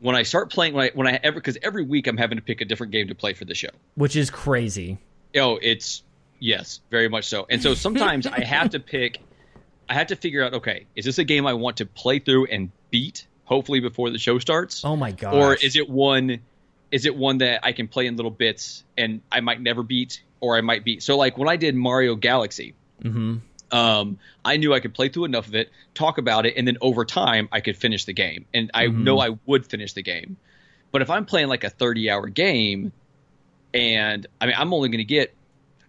when I start playing when I when I ever because every week I'm having to pick a different game to play for the show. which is crazy Oh, it's yes, very much so. And so sometimes I have to pick. I have to figure out. Okay, is this a game I want to play through and beat? Hopefully before the show starts. oh my god Or is it one is it one that I can play in little bits and I might never beat or I might beat? So like when I did Mario Galaxy, um, I knew I could play through enough of it, talk about it, and then over time I could finish the game, and I know I would finish the game. But if I'm playing like a 30 hour game, and I mean I'm only going to get,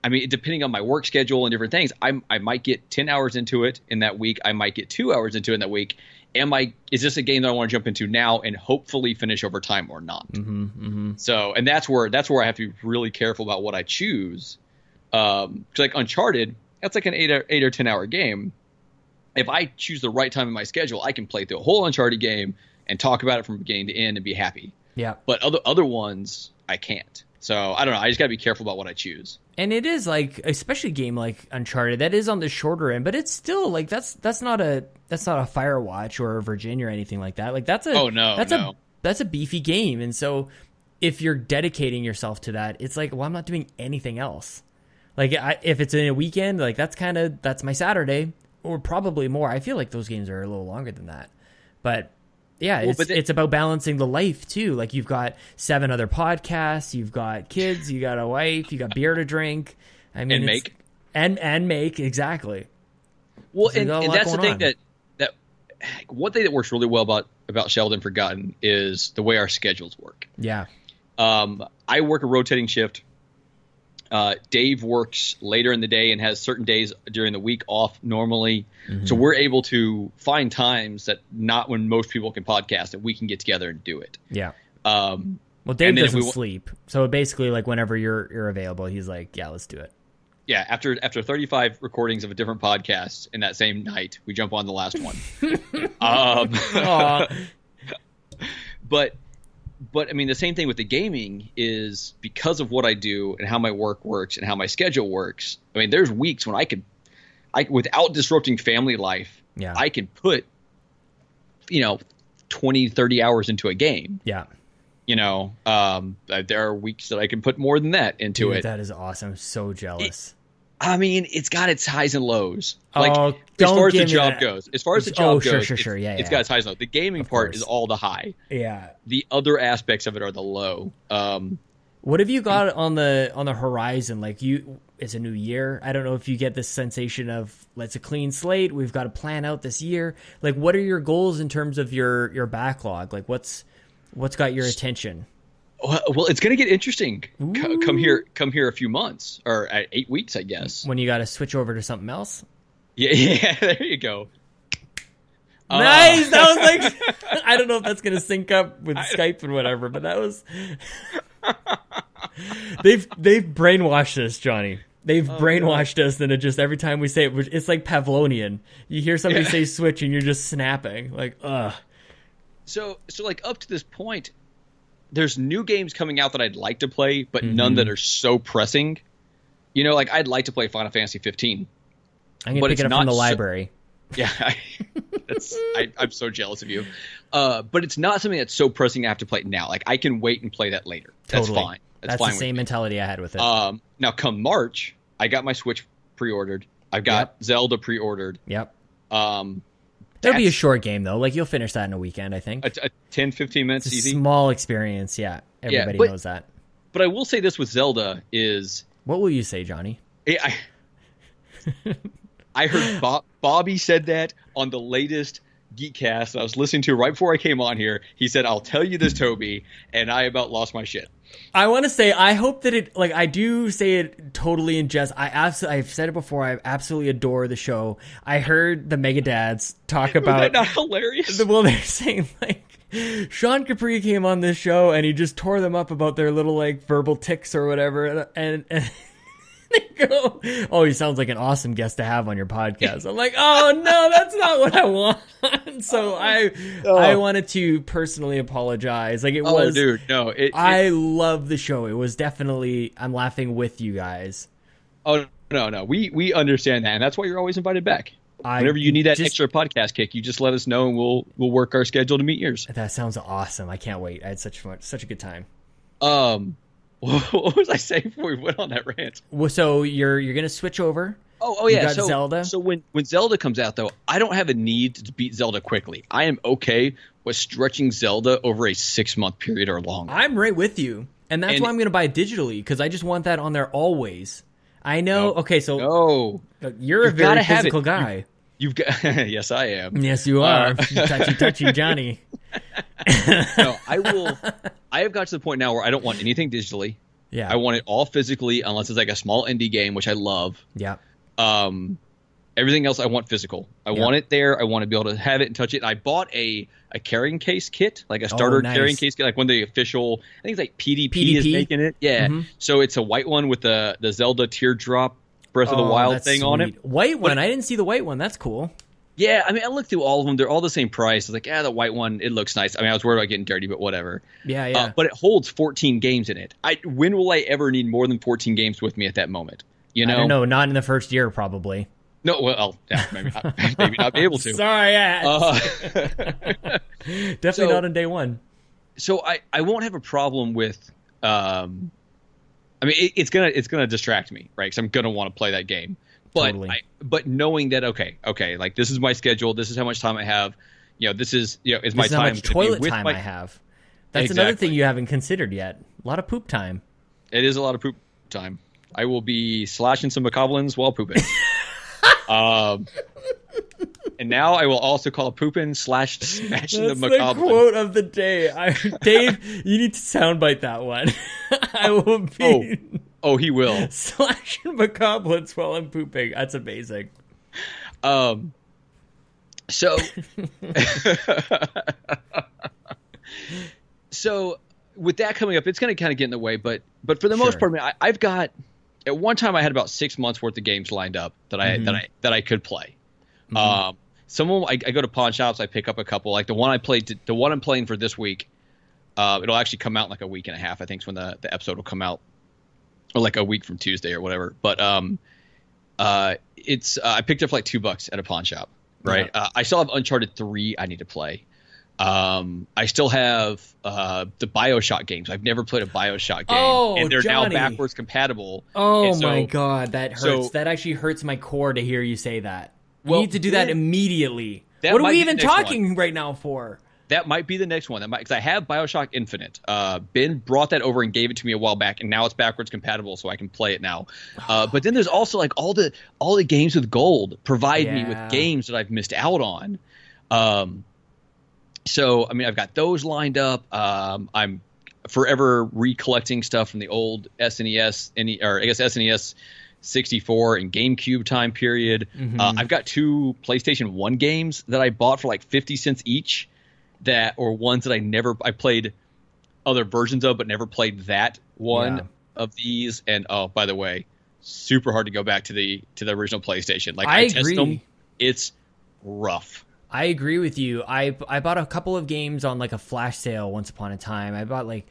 I mean depending on my work schedule and different things, I I might get 10 hours into it in that week. I might get two hours into it in that week. Am I? Is this a game that I want to jump into now and hopefully finish over time or not? So, and that's where that's where I have to be really careful about what I choose. Um, 'cause like Uncharted, that's like an eight or, eight or ten hour game. If I choose the right time in my schedule, I can play through a whole Uncharted game and talk about it from beginning to end and be happy. Yeah. But other other ones, I can't. So I don't know. I just got to be careful about what I choose. And it is like, especially game like Uncharted, that is on the shorter end, but it's still like that's that's not a that's not a Firewatch or a Virginia or anything like that. Like that's a Oh, no, that's no. a that's a beefy game, and so if you're dedicating yourself to that, it's like, well, I'm not doing anything else. Like I, if it's in a weekend, like that's kind of that's my Saturday, or probably more. I feel like those games are a little longer than that, but yeah, it's but it's about balancing the life too. Like you've got seven other podcasts, you've got kids, you got a wife, you got beer to drink. I mean, And make. and and make exactly. Well, So and, and that's the thing on. that that one thing that works really well about about Shelved and Forgotten is the way our schedules work. Yeah, Um, I work a rotating shift. Uh, Dave works later in the day and has certain days during the week off normally. Mm-hmm. So we're able to find times that not when most people can podcast that we can get together and do it. yeah. Um, Well, Dave And then if doesn't we sleep, so basically, like whenever you're you're available, he's like, "Yeah, let's do it." yeah, after after 35 recordings of a different podcast in that same night, we jump on the last one. um, but but I mean the same thing with the gaming is because of what I do and how my work works and how my schedule works. I mean, there's weeks when I could, I without disrupting family life, Yeah. I could put, you know, 20, 30 hours into a game. yeah, You know, um, uh, there are weeks that I can put more than that into Dude, it. that is awesome. I'm so jealous. I mean, it's got its highs and lows. Oh, Like as don't far as the job that. goes, as far as the Oh, job sure, goes, sure, sure. it's- Yeah, it's yeah. got its highs and lows. The gaming part is all the high. yeah. The other aspects of it are the low. Um, What have you got on the on the horizon? Like you, it's a new year. I don't know if you get this sensation of let's a clean slate. We've got to plan out this year. Like, what are your goals in terms of your your backlog? Like, what's what's got your attention? Well, it's going to get interesting. Come here, come here a few months or uh, eight weeks, I guess. When you got to switch over to something else? Yeah, yeah. There you go. Uh, Nice. That was like I don't know if that's gonna sync up with Skype and whatever, but that was they've they've brainwashed us, Johnny. They've Oh, brainwashed us, and it just every time we say it, it's like Pavlonian. You hear somebody Yeah. say switch, and you're just snapping. Like, ugh. So, so like up to this point, there's new games coming out that I'd like to play, but none that are so pressing. You know, like I'd like to play Final Fantasy 15. I'm gonna But pick it's it up not from the so- library. Yeah, I, I'm so jealous of you. Uh, but it's not something that's so pressing I have to play it now. Like I can wait and play that later. That's Totally. fine. That's, That's, fine. the same me. mentality I had with it. Um, now come March, I got my Switch pre-ordered. I've got Zelda pre-ordered. yep. Um, It'll be a short game though. Like you'll finish that in a weekend, I think. a, a 10, 15 minutes It's a easy. small experience. Yeah, everybody but- knows that. but I will say this with Zelda is What will you say, Johnny? I, I, I heard Bob, Bobby said that on the latest Geekcast I was listening to right before I came on here. He said, "I'll tell you this, Toby," and I about lost my shit. I want to say I hope that it like I do say it totally in jest. I absolutely I've said it before. I absolutely adore the show. I heard the Mega Dads talk Was that about not hilarious? the well they're saying like Sean Capri came on this show and he just tore them up about their little like verbal ticks or whatever and and they go, "Oh, he sounds like an awesome guest to have on your podcast." I'm like, "Oh no, that's not what I want." so I I wanted to personally apologize. Like it oh, was dude, no. It, it- I love the show. It was definitely I'm laughing with you guys. oh no, no. We we understand that, and that's why you're always invited back. I Whenever you need that just- extra podcast kick, you just let us know, and we'll we'll work our schedule to meet yours. That sounds awesome. I can't wait. I had such much, such a good time. Um, what was I saying before we went on that rant? Well, so you're you're gonna switch over. Oh, oh You yeah. so, Zelda? So when when Zelda comes out, though, I don't have a need to beat Zelda quickly. I am okay with stretching Zelda over a six month period or longer. I'm right with you, and that's And- why I'm going to buy it digitally because I just want that on there always. I know. No. Okay, so oh, uh, you're a You've very have physical guy. you've got yes, I am. yes, you are. Uh, touchy, touchy, Johnny. No, I will. I have got to the point now where I don't want anything digitally. Yeah. I want it all physically, unless it's like a small indie game, which I love. yeah. Um, everything else I want physical. I Yeah. want it there. I want to be able to have it and touch it. I bought a a carrying case kit, like a starter Oh, nice. carrying case kit, like one of the official. I think it's like PDP, is making it. Yeah. Mhm. So it's a white one with the the Zelda teardrop Breath of the Oh, Wild thing on it. White one. I didn't see the white one. That's cool. Yeah, I mean, I looked through all of them. They're all the same price. I was like, yeah, the white one, it looks nice. I mean, I was worried about getting dirty, but whatever. Yeah, yeah. Uh, but it holds 14 games in it. I when will I ever need more than 14 games with me at that moment? You know? no, don't. Not in the first year, probably. No, well, yeah, maybe not, maybe not be able to. Sorry, yeah. Uh, Definitely so- not on day one. so I, I won't have a problem with um I mean it, it's gonna it's gonna distract me right because I'm gonna want to play that game but Totally. I, but knowing that okay okay like this is my schedule this is how much time I have you know this is you know is my This is how time toilet with time my, I have. That's another thing you haven't considered yet. A lot of poop time. it is a lot of poop time I will be slashing some bokoblins while pooping um and now I will also call pooping slash smashing That's the the quote of the day. I, Dave, you need to soundbite that one. I will be Oh. Oh he will slashing bokoblins while I'm pooping. That's amazing. Um. So. so with that coming up, it's going to kind of get in the way, but but for the most part, I, I've got at one time I had about six months worth of games lined up that I Mm-hmm. that I that I could play. Um. Some of 'em, I, I go to pawn shops, I pick up a couple. Like the one I played, the one I'm playing for this week. Uh, it'll actually come out in like a week and a half. I think is when the, the episode will come out, or like a week from Tuesday or whatever. But um, uh, it's uh, I picked up like two bucks at a pawn shop. Right. Uh, I still have Uncharted three. I need to play. Um, I still have uh, the Bioshock games. I've never played a Bioshock game, Oh, and they're Johnny. now backwards compatible. Oh so- my god, that hurts. so- that actually hurts my core to hear you say that. We Well, need to do that immediately. that what are we even talking right now for? That might be the next one. That might because I have Bioshock Infinite. Uh, ben brought that over and gave it to me a while back, and now it's backwards compatible, so I can play it now. Uh, but then there's also like all the all the games with gold provide me with games that I've missed out on. Um, so I mean, I've got those lined up. Um, I'm forever recollecting stuff from the old SNES, any or I guess SNES 64 and GameCube time period. Uh, I've got two PlayStation One games that I bought for like 50 cents each. That or ones that I never I played other versions of, but never played that one Yeah. of these. And oh, by the way, super hard to go back to the to the original PlayStation. Like I I, test them, it's rough. I agree with you. I I bought a couple of games on like a flash sale once upon a time. I bought like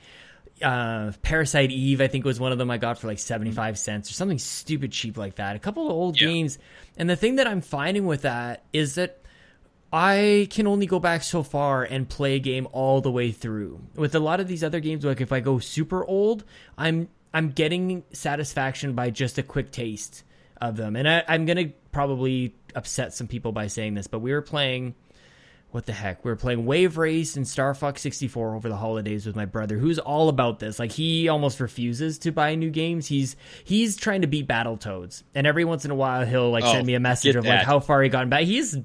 uh Parasite Eve, I think was one of them I got for like 75 cents or something stupid cheap like that. A couple of old Yeah. games. And the thing that I'm finding with that is that I can only go back so far and play a game all the way through. With a lot of these other games, like if I go super old, I'm I'm getting satisfaction by just a quick taste of them. And I, I'm gonna probably upset some people by saying this, but we were playing what the heck? We were playing Wave Race and Star Fox 64 over the holidays with my brother, who's all about this. Like he almost refuses to buy new games. He's he's trying to beat Battletoads, and every once in a while he'll like Oh, send me a message of like how far he gotten back. He's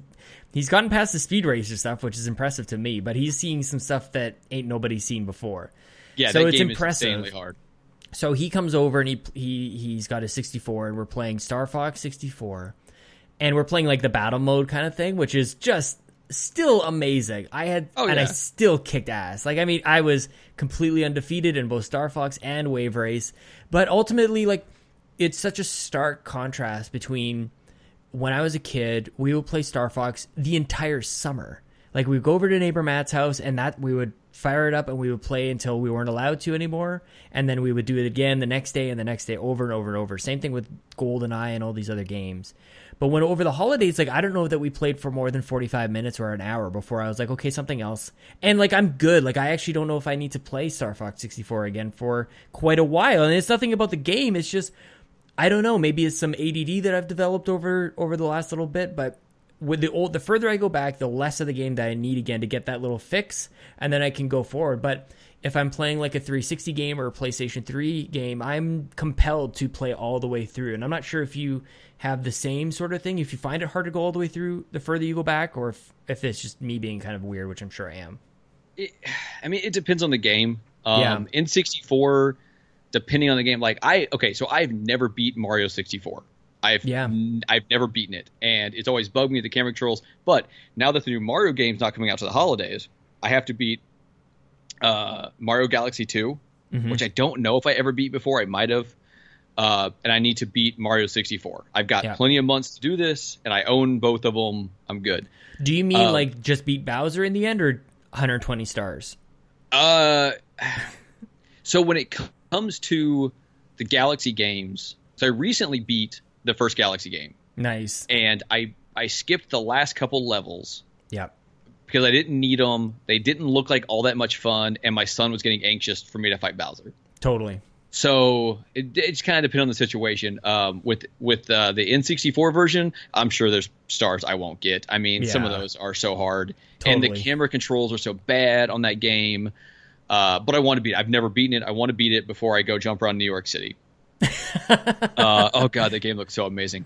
he's gotten past the speed racer stuff, which is impressive to me. But he's seeing some stuff that ain't nobody seen before. Yeah, So that it's game impressive. is insanely hard. So he comes over and he he he's got a 64 and we're playing Star Fox 64 and we're playing like the battle mode kind of thing which is just still amazing. I had Oh, and I still kicked ass. Like I mean I was completely undefeated in both Star Fox and Wave Race, but ultimately like it's such a stark contrast between when I was a kid, we would play Star Fox the entire summer. Like we would go over to neighbor Matt's house and that we would fire it up and we would play until we weren't allowed to anymore. And then we would do it again the next day and the next day over and over and over. Same thing with GoldenEye and all these other games. But when over the holidays, like I don't know that we played for more than 45 minutes or an hour before I was like, okay, something else. And like I'm good. Like I actually don't know if I need to play Star Fox 64 again for quite a while. And it's nothing about the game. It's just I don't know. Maybe it's some ADD that I've developed over over the last little bit, but with the old, the further I go back, the less of the game that I need again to get that little fix, and then I can go forward. But if I'm playing like a 360 game or a PlayStation 3 game, I'm compelled to play all the way through. And I'm not sure if you have the same sort of thing. If you find it hard to go all the way through the further you go back, or if if it's just me being kind of weird, which I'm sure I am. It, I mean, it depends on the game. Um, Yeah. N64, depending on the game, like I okay, so I've never beat Mario 64. I've Yeah. n- I've never beaten it, and it's always bugged me the camera controls. But now that the new Mario game's not coming out to the holidays, I have to beat uh, Mario Galaxy 2, Mm-hmm. which I don't know if I ever beat before. I might have. Uh, and I need to beat Mario 64. I've got Yeah. plenty of months to do this, and I own both of them. I'm good. Do you mean Um, like just beat Bowser in the end, or 120 stars? Uh, so when it comes to the Galaxy games, so I recently beat the first Galaxy game, Nice. and I I skipped the last couple levels Yep. because I didn't need them. They didn't look like all that much fun, and my son was getting anxious for me to fight Bowser. Totally. So it, it just kind of depends on the situation. Um, with with uh, the N64 version, I'm sure there's stars I won't get. I mean, some of those are so hard, and the camera controls are so bad on that game. Uh, but I want to beat it. I've never beaten it. I want to beat it before I go jump around New York City. uh, oh god, that game looks so amazing.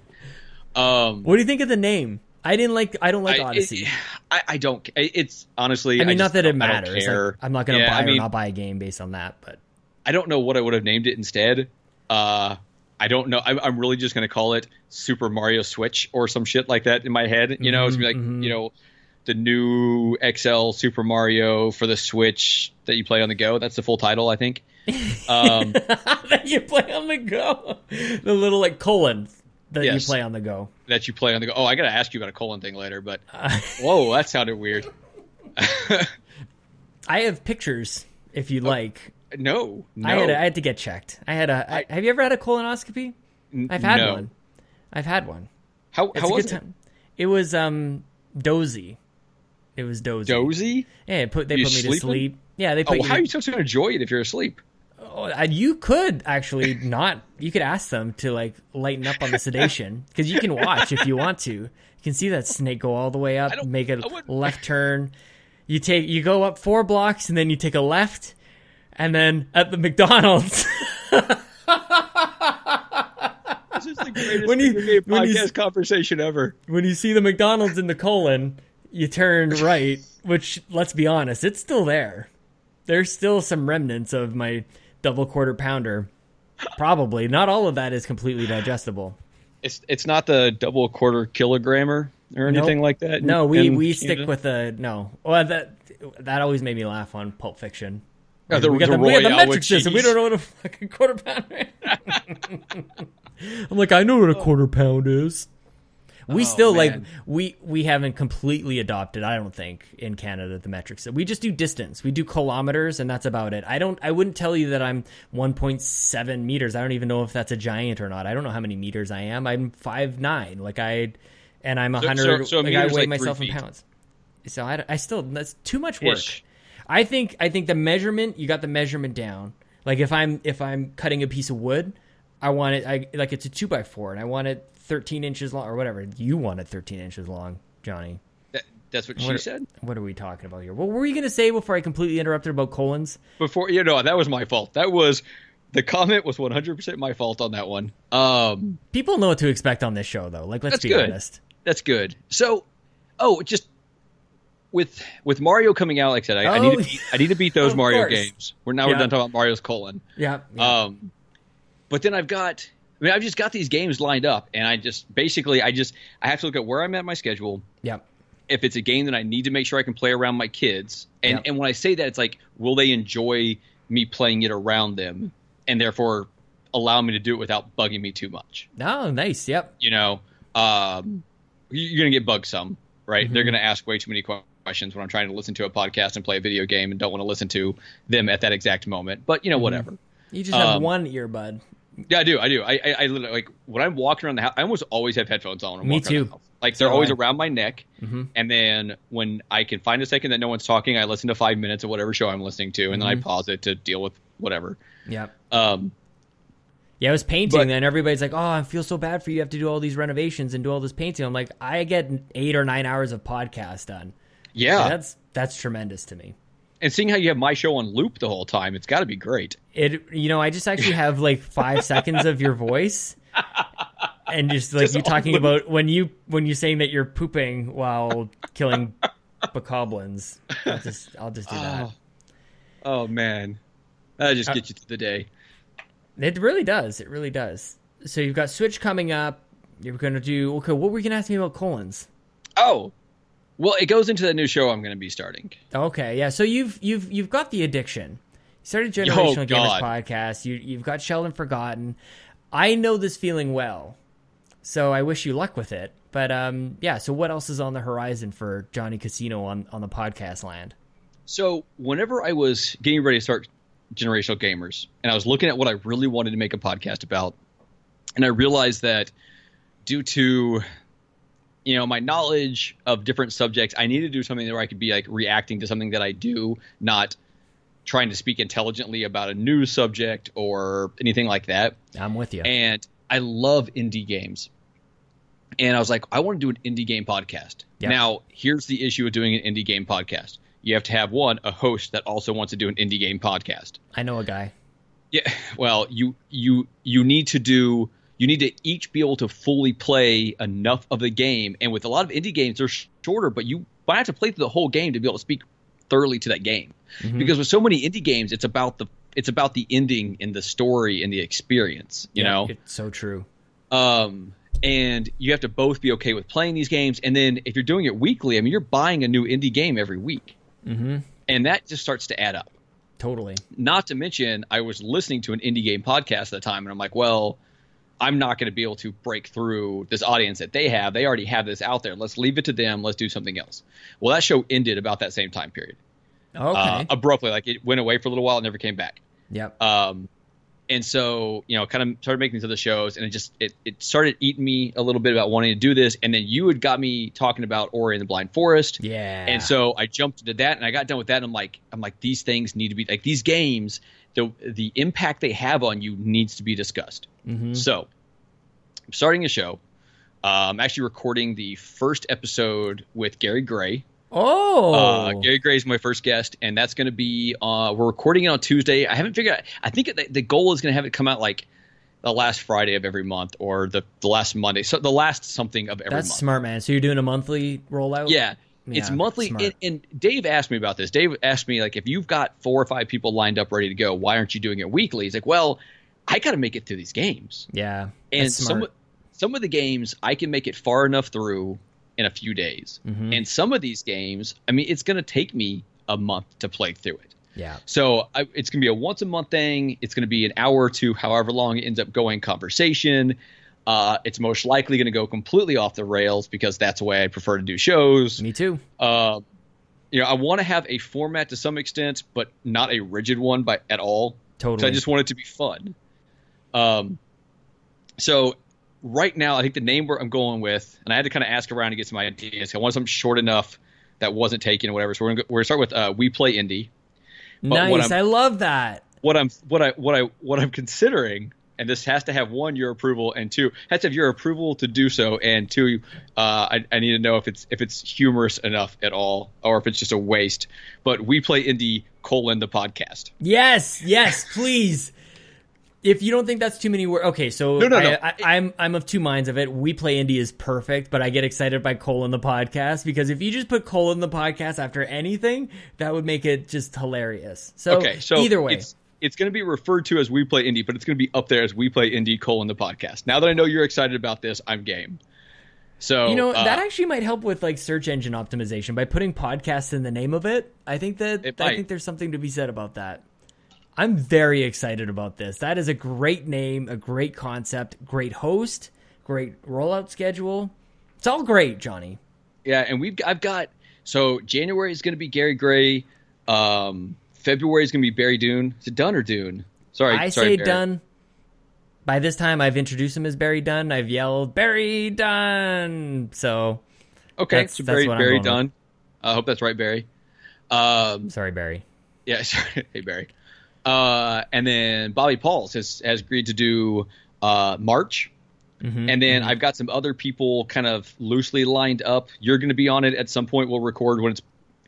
Um, What do you think of the name? I didn't like. I don't like I, Odyssey. it- I, I don't. It's honestly. I mean, just not that it I matters. Like, I'm not going to Yeah, buy I mean, or not buy a game based on that. But I don't know what I would have named it instead. Uh, I don't know. I'm, I'm really just going to call it Super Mario Switch or some shit like that in my head. You know, it's be like Mhm, you know the new XL Super Mario for the Switch that you play on the go. That's the full title, I think. Um, that you play on the go, the little like colon that Yes. you play on the go. that you play on the go. Oh, I got to ask you about a colon thing later, but whoa, that sounded weird. I have pictures if you like. no, no. I had I had to get checked. I had a. I, have you ever had a colonoscopy? N- I've had no. one. I've had one. How, It's how a was it? time. It was um dozy. It was dozy. Dozy? Yeah, it put they You put me to sleep. Yeah, they put Oh, you. how are you supposed to enjoy it if you're asleep? Oh, and you could actually not. You could ask them to like lighten up on the sedation because you can watch if you want to. You can see that snake go all the way up, make a left turn. You take you go up four blocks and then you take a left, and then at the McDonald's. This is the greatest When you- when you- podcast conversation ever. when you see the McDonald's in the colon, you turn right. Which, let's be honest, it's still there. There's still some remnants of my double quarter pounder. Probably not all of that is completely digestible. It's it's not the double quarter kilogrammer or anything Nope. like that. No, we in we stick with the no. Well, that that always made me laugh on Pulp Fiction. Oh, the- we got the the, we got the metric system. We don't know what a fucking quarter pound is. I'm like, I know what a quarter pound is. We Oh, still like we we haven't completely adopted. I don't think in Canada the metrics. We just do distance. We do kilometers, and that's about it. I don't. I wouldn't tell you that I'm 1.7 meters. I don't even know if that's a giant or not. I don't know how many meters I am. I'm five nine. Like I, and I'm a So- hundred. so- so like I weigh like myself in pounds. So I, I still that's too much work. Ish. I think I think the measurement you got the measurement down. Like if I'm if I'm cutting a piece of wood, I want it I like it's a two by four and I want it 13 inches long or whatever. You want it 13 inches long, Johnny. That- that's what she What- said. What are we talking about here? What were you gonna say before I completely interrupted about colons? Before you know, that was my fault. That was the comment was 100 percent my fault on that one. Um, People know what to expect on this show though. Like let's be good. honest. that's good. So, oh, just with with Mario coming out, like I said, I, I need Oh, to beat, I need to beat those Mario course. games. We're now we're done talking about Mario's colon. Yeah. yeah. Um, but then I've got, I mean, I've just got these games lined up, and I just basically, I just, I have to look at where I'm at my schedule. yeah. If it's a game that I need to make sure I can play around my kids, and Yep. and when I say that, it's like, will they enjoy me playing it around them, and therefore allow me to do it without bugging me too much? Oh, nice. Yep. You know, um, you- you're gonna get bugged some, right? Mm-hmm. They're gonna ask way too many que- questions when I'm trying to listen to a podcast and play a video game, and don't want to listen to them at that exact moment. But you know, Mm-hmm. whatever. You just have Um, one earbud. Yeah, I do. I do. I, I, I literally like when I'm walking around the house. I almost always have headphones on. When I'm Me too. the. Like they're So always I- around my neck, Mhm. and then when I can find a second that no one's talking, I listen to five minutes of whatever show I'm listening to, and then I Mm-hmm. pause it to deal with whatever. Yeah. Um, Yeah, I was painting, But- and everybody's like, "Oh, I feel so bad for you. You have to do all these renovations and do all this painting." I'm like, I get eight or nine hours of podcast done. Yeah, That's that's tremendous to me. And seeing how you have my show on loop the whole time, it's got to be great. It, you know, I just actually have like five seconds of your voice, and just like Just you talking loop. about when you when you're saying that you're pooping while killing bokoblins. I'll just I'll just do that. Oh, oh man, that just uh, gets you through the day. It really does. It really does. So you've got Switch coming up. You're going to do okay. What were you going to ask me about colons? Oh, well, it goes into the new show I'm going to be starting. Okay, yeah. So you've you've you've got the addiction. You started Generational Gamers podcast. You you've got Shelved and Forgotten. I know this feeling well, so I wish you luck with it. But um, yeah. So what else is on the horizon for Johnny Casino on on the podcast land? So whenever I was getting ready to start generational gamers, and I was looking at what I really wanted to make a podcast about, and I realized that due to you know my knowledge of different subjects, I need to do something where I could be like reacting to something that I do, not trying to speak intelligently about a new subject or anything like that. I'm with you. And I love indie games. And I was like, I want to do an indie game podcast. Now, here's the issue with doing an indie game podcast. You have to have one, a host that also wants to do an indie game podcast. I know a guy. Yeah, well, you you you need to do you need to each be able to fully play enough of the game. And with a lot of indie games, they're shorter, but you might have to play through the whole game to be able to speak thoroughly to that game. Because with so many indie games, it's about the it's about the ending and the story and the experience. You Yeah, know, it's so true. um, and you have to both be okay with playing these games. And then if you're doing it weekly, I mean, you're buying a new indie game every week, mm-hmm. and that just starts to add up. Totally. Not to mention, I was listening to an indie game podcast at the time, and I'm like, well, I'm not going to be able to break through this audience that they have. They already have this out there. Let's leave it to them. Let's do something else. Well, that show ended about that same time period, Okay. uh, abruptly. Like it went away for a little while and never came back. yep. Um, and so you know, kind of started making these other shows, and it just it, it started eating me a little bit about wanting to do this. And then you had got me talking about Ori and the Blind Forest, yeah. and so I jumped into that, and I got done with that. And I'm like, I'm like, these things need to be like these games. The the impact they have on you needs to be discussed. Mhm. So, I'm starting a show. Uh, I'm actually recording the first episode with Gary Gray. Oh. Uh, Gary Gray is my first guest, and that's going to be. Uh, we're recording it on Tuesday. I haven't figured. out I think the, the goal is going to have it come out like the last Friday of every month, or the the last Monday, so the last something of every That's month. smart, man. So you're doing a monthly rollout? Yeah, it's monthly. And, and Dave asked me about this. Dave asked me like, if you've got four or five people lined up ready to go, why aren't you doing it weekly? He's like, well, I got to make it through these games, Yeah. and some some of the games I can make it far enough through in a few days, Mhm. and some of these games, I mean, it's going to take me a month to play through it. Yeah. So I, it's going to be a once a month thing. It's going to be an hour or two, however long it ends up going, conversation. Uh, it's most likely going to go completely off the rails because that's the way I prefer to do shows. Me too. Uh, you know, I want to have a format to some extent, but not a rigid one by at all. So Totally. I just want it to be fun. Um, so right now, I think the name where I'm going with, and I had to kind of ask around to get some ideas. I want something short enough that wasn't taken or whatever. So we're gonna, go, we're gonna start with uh, we play indie. but nice. I love that. What I'm what I what I what I'm considering, and this has to have one your approval, and two has to have your approval to do so, and two, uh, I, I need to know if it's if it's humorous enough at all, or if it's just a waste. But we play indie colon the podcast. Yes. Yes. Please. If you don't think that's too many words, okay. So No, no, I, no. I, I'm I'm of two minds of it. We play indie is perfect, but I get excited by colon the podcast because if you just put colon the podcast after anything, that would make it just hilarious. So, okay, so either way, it's going to be referred to as we play indie, but it's going to be up there as we play indie colon the podcast. Now that I know you're excited about this, I'm game. So you know uh, that actually might help with like search engine optimization by putting podcasts in the name of it. I think that I might. think there's something to be said about that. I'm very excited about this. That is a great name, a great concept, great host, great rollout schedule. It's all great, Johnny. Yeah, and we've I've got so January is going to be Gary Gray. Um, February is going to be Barry Dune. Is it Dunn or Dune? Sorry, I sorry, say Barry. Dunn. By this time, I've introduced him as Barry Dunn. I've yelled Barry Dunn. So Okay, That's- so Barry what I'm Barry Dunn. I hope that's right, Barry. Um, sorry, Barry. yeah, sorry. hey Barry. Uh, and then Bobby Pauls has has agreed to do uh, March. Mm-hmm. And then I've got some other people kind of loosely lined up. You're going to be on it at some point. We'll record when it's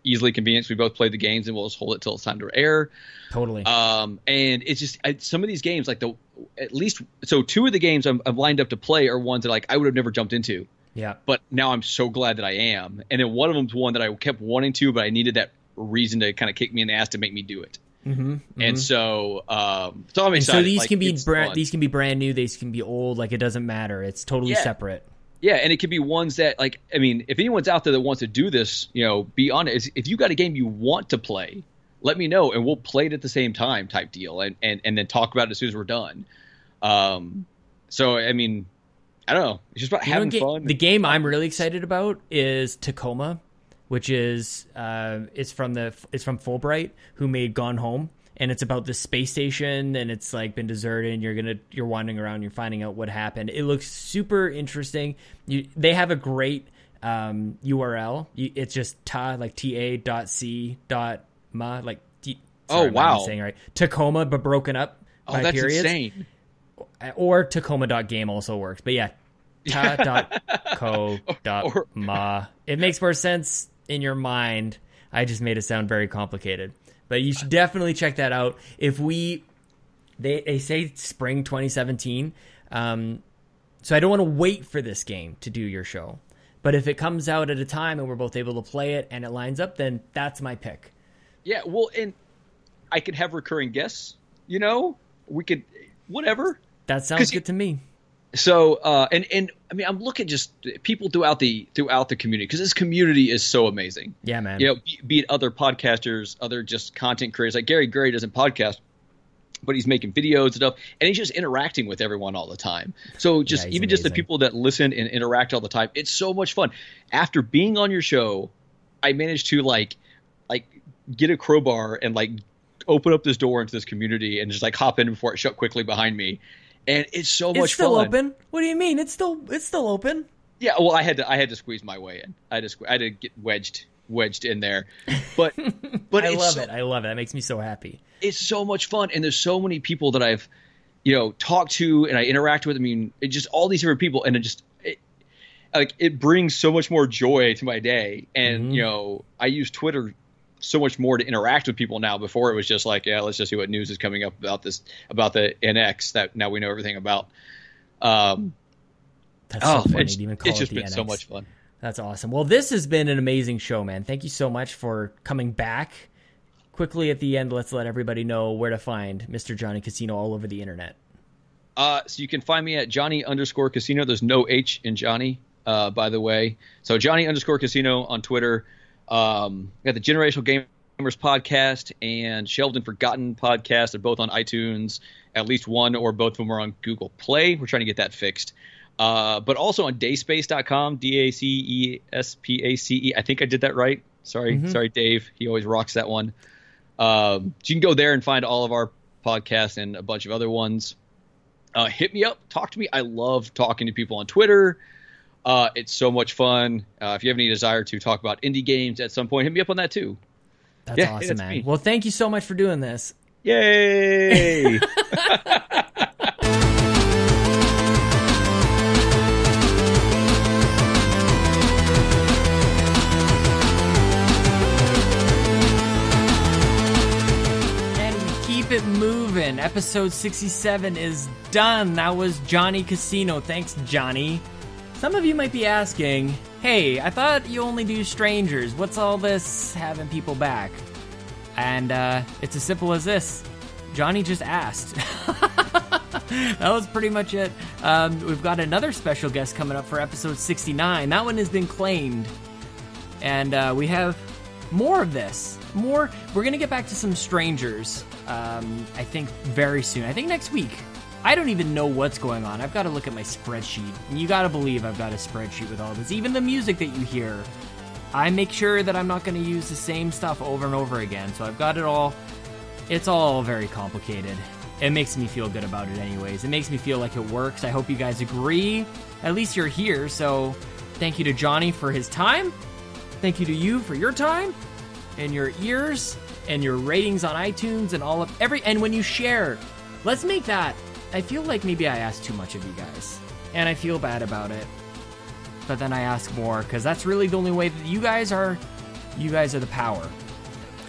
easily convenient. So we both play the games, and we'll just hold it till it's time to air. Totally. Um, and it's just I, some of these games, like the at least so two of the games I'm, I'm lined up to play are ones that like I would have never jumped into, yeah. but now I'm so glad that I am. And then one of them's one that I kept wanting to, but I needed that reason to kind of kick me in the ass to make me do it. Mm-hmm. And so, um, so I'm And excited. so these Like, can be brand, these can be brand new. These can be old. Like it doesn't matter. It's totally Yeah. separate. Yeah, and it could be ones that like I mean, if anyone's out there that wants to do this, you know, be honest. If you got a game you want to play, let me know and we'll play it at the same time type deal and and, and then talk about it as soon as we're done. Um so I mean, I don't know. It's just about You know, having ga- fun. The game I'm really excited about is Tacoma, which is uh, it's from the it's from Fullbright, who made Gone Home, and it's about the space station, and it's like been deserted, and you're gonna you're wandering around, you're finding out what happened. It looks super interesting. You, they have a great um, URL. You, it's just ta like ta dot c dot ma like. T, Oh, sorry, I'm wow. saying right Tacoma, but broken up oh, by that's periods insane. or Tacoma.game also works. But yeah, ta.co.ma. It makes more sense in your mind. I just made it sound very complicated. But you should definitely check that out. If we, they, they say spring 2017. Um, so I don't want to wait for this game to do your show. But if it comes out at a time and we're both able to play it and it lines up, then that's my pick. Yeah, well, and I could have recurring guests. You know, we could whatever. That sounds you- good to me. So, uh, and and I mean, I'm looking just people throughout the throughout the community because this community is so amazing. Yeah, man. you know, be, be it other podcasters, other just content creators. Like Gary Gray doesn't podcast, but he's making videos and stuff, and he's just interacting with everyone all the time. So just Yeah, even just the people that listen and interact all the time, it's so much fun. After being on your show, I managed to like like get a crowbar and like open up this door into this community and just like hop in before it shut quickly behind me. And it's so much it's much still fun. open. What do you mean? It's still it's still open. Yeah, well, I had to I had to squeeze my way in. I had to I had to get wedged wedged in there. But but I love so, it. I love it. That makes me so happy. it's so much fun and there's so many people that I've you know talked to and I interact with. I mean, it just all these different people and it just it, like it brings so much more joy to my day. And Mhm. you know, I use Twitter so much more to interact with people now. Before it was just like, yeah, let's just see what news is coming up about this about the NX that now we know everything about. Um, That's oh, so funny it's, to even call it's it just the been so much fun. That's awesome. Well, this has been an amazing show, man. Thank you so much for coming back. Quickly at the end, let's let everybody know where to find Mr. Johnny Casino all over the internet. Uh, so you can find me at Johnny underscore Casino. There's no H in Johnny, uh, by the way. So Johnny underscore Casino on Twitter. Um, we got the Generational Gamers podcast and Shelved and Forgotten podcast. They're both on iTunes. At least one or both of them are on Google Play. We're trying to get that fixed. Uh, but also on DaceSpace.com, D A C E S P A C E. I think I did that right. Sorry, sorry, Dave. He always rocks that one. Um, so you can go there and find all of our podcasts and a bunch of other ones uh, hit me up, talk to me. I love talking to people on Twitter. Uh, it's so much fun. Uh, if you have any desire to talk about indie games at some point, hit me up on that too. That's Yeah, awesome, that's man. me. Well, thank you so much for doing this. Yay! And we keep it moving. Episode 67 is done. That was Johnny Casino. Thanks, Johnny. Some of you might be asking, hey, I thought you only do strangers. What's all this having people back? And uh, it's as simple as this Johnny just asked. that was pretty much it. Um, we've got another special guest coming up for episode 69. That one has been claimed and uh, we have more of this. More. We're gonna get back to some strangers. Um, I think very soon. I think next week. I don't even know what's going on. I've got to look at my spreadsheet. You got to believe I've got a spreadsheet with all this. Even the music that you hear, I make sure that I'm not going to use the same stuff over and over again. So I've got it all. It's all very complicated. It makes me feel good about it, anyways. It makes me feel like it works. I hope you guys agree. At least you're here. So thank you to Johnny for his time. Thank you to you for your time. and your ears and your ratings on iTunes and all of every and when you share. Let's make that. I feel like maybe I asked too much of you guys, and I feel bad about it. But then I ask more because that's really the only way that you guys are. You guys are the power.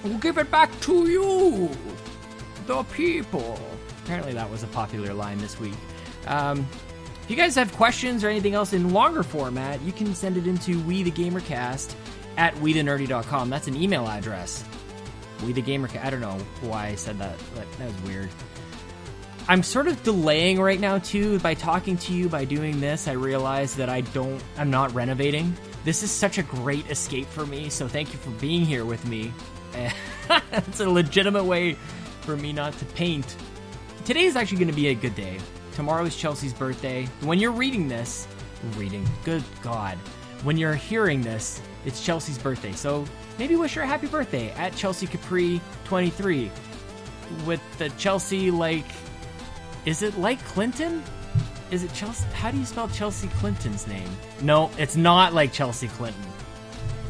We'll give it back to you, the people. Apparently, that was a popular line this week. Um, if you guys have questions or anything else in longer format, you can send it into we the gamercast at we the wethenerdy.com. That's an email address. We the gamercast. I don't know why I said that, that was weird. I'm sort of delaying right now too by talking to you by doing this. I realize that I don't I'm not renovating. This is such a great escape for me, so thank you for being here with me. it's a legitimate way for me not to paint. Today is actually going to be a good day. Tomorrow is Chelsea's birthday. When you're reading this, reading, good God. When you're hearing this, it's Chelsea's birthday. So maybe wish her a happy birthday at Chelsea Capri 23 with the Chelsea like is it like Clinton? Is it Chelsea? How do you spell Chelsea Clinton's name? No, it's not like Chelsea Clinton.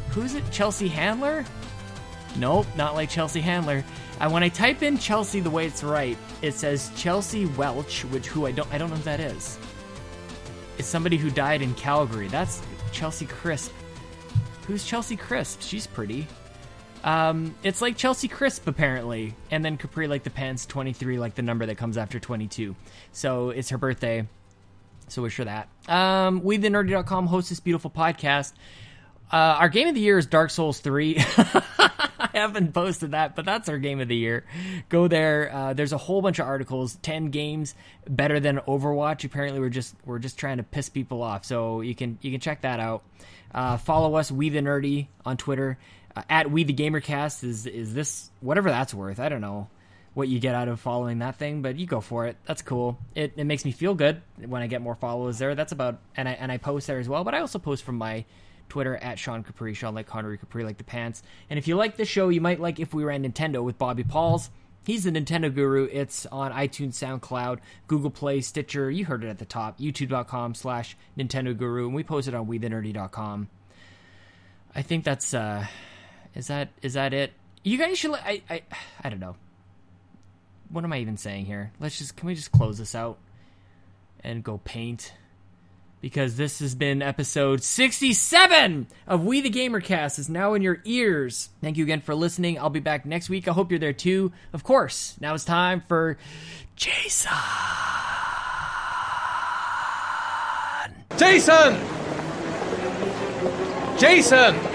Who's it? Chelsea Handler? Nope, not like Chelsea Handler. And when I type in Chelsea the way it's right, it says Chelsea Welch, which who I don't I don't know who that is. It's somebody who died in Calgary. That's Chelsea Crisp. Who's Chelsea Crisp? She's pretty. Um, it's like Chelsea Crisp apparently, and then Capri like the pants 23, like the number that comes after 22. So it's her birthday. So wish her that. Um, we the nerdy.com hosts this beautiful podcast. Uh, our game of the year is Dark Souls 3. I haven't posted that, but that's our game of the year. Go there. Uh, there's a whole bunch of articles. Ten games better than Overwatch. Apparently, we're just we're just trying to piss people off. So you can you can check that out. Uh, follow us, We the Nerdy, on Twitter. Uh, at We the Gamercast is is this whatever that's worth. I don't know what you get out of following that thing, but you go for it. That's cool. It, it makes me feel good when I get more followers there. That's about and I and I post there as well. But I also post from my Twitter at Sean Capri, Sean like Connery Capri like the pants. And if you like the show, you might like if we ran Nintendo with Bobby Pauls. He's the Nintendo guru. It's on iTunes, SoundCloud, Google Play, Stitcher. You heard it at the top. YouTube.com slash Nintendo Guru. And we post it on WeTheNerdy.com. I think that's uh is that is that it? You guys should I I I don't know. What am I even saying here? Let's just can we just close this out and go paint? because this has been episode 67 of We the Gamercast is now in your ears. Thank you again for listening. I'll be back next week. I hope you're there too. Of course, now it's time for Jason. Jason! Jason!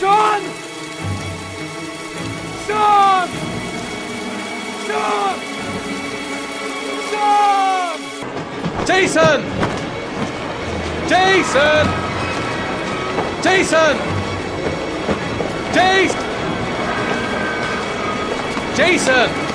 Sean! Sean! Sean! Sean! Jason! Jason! Jason! Jason! Jason!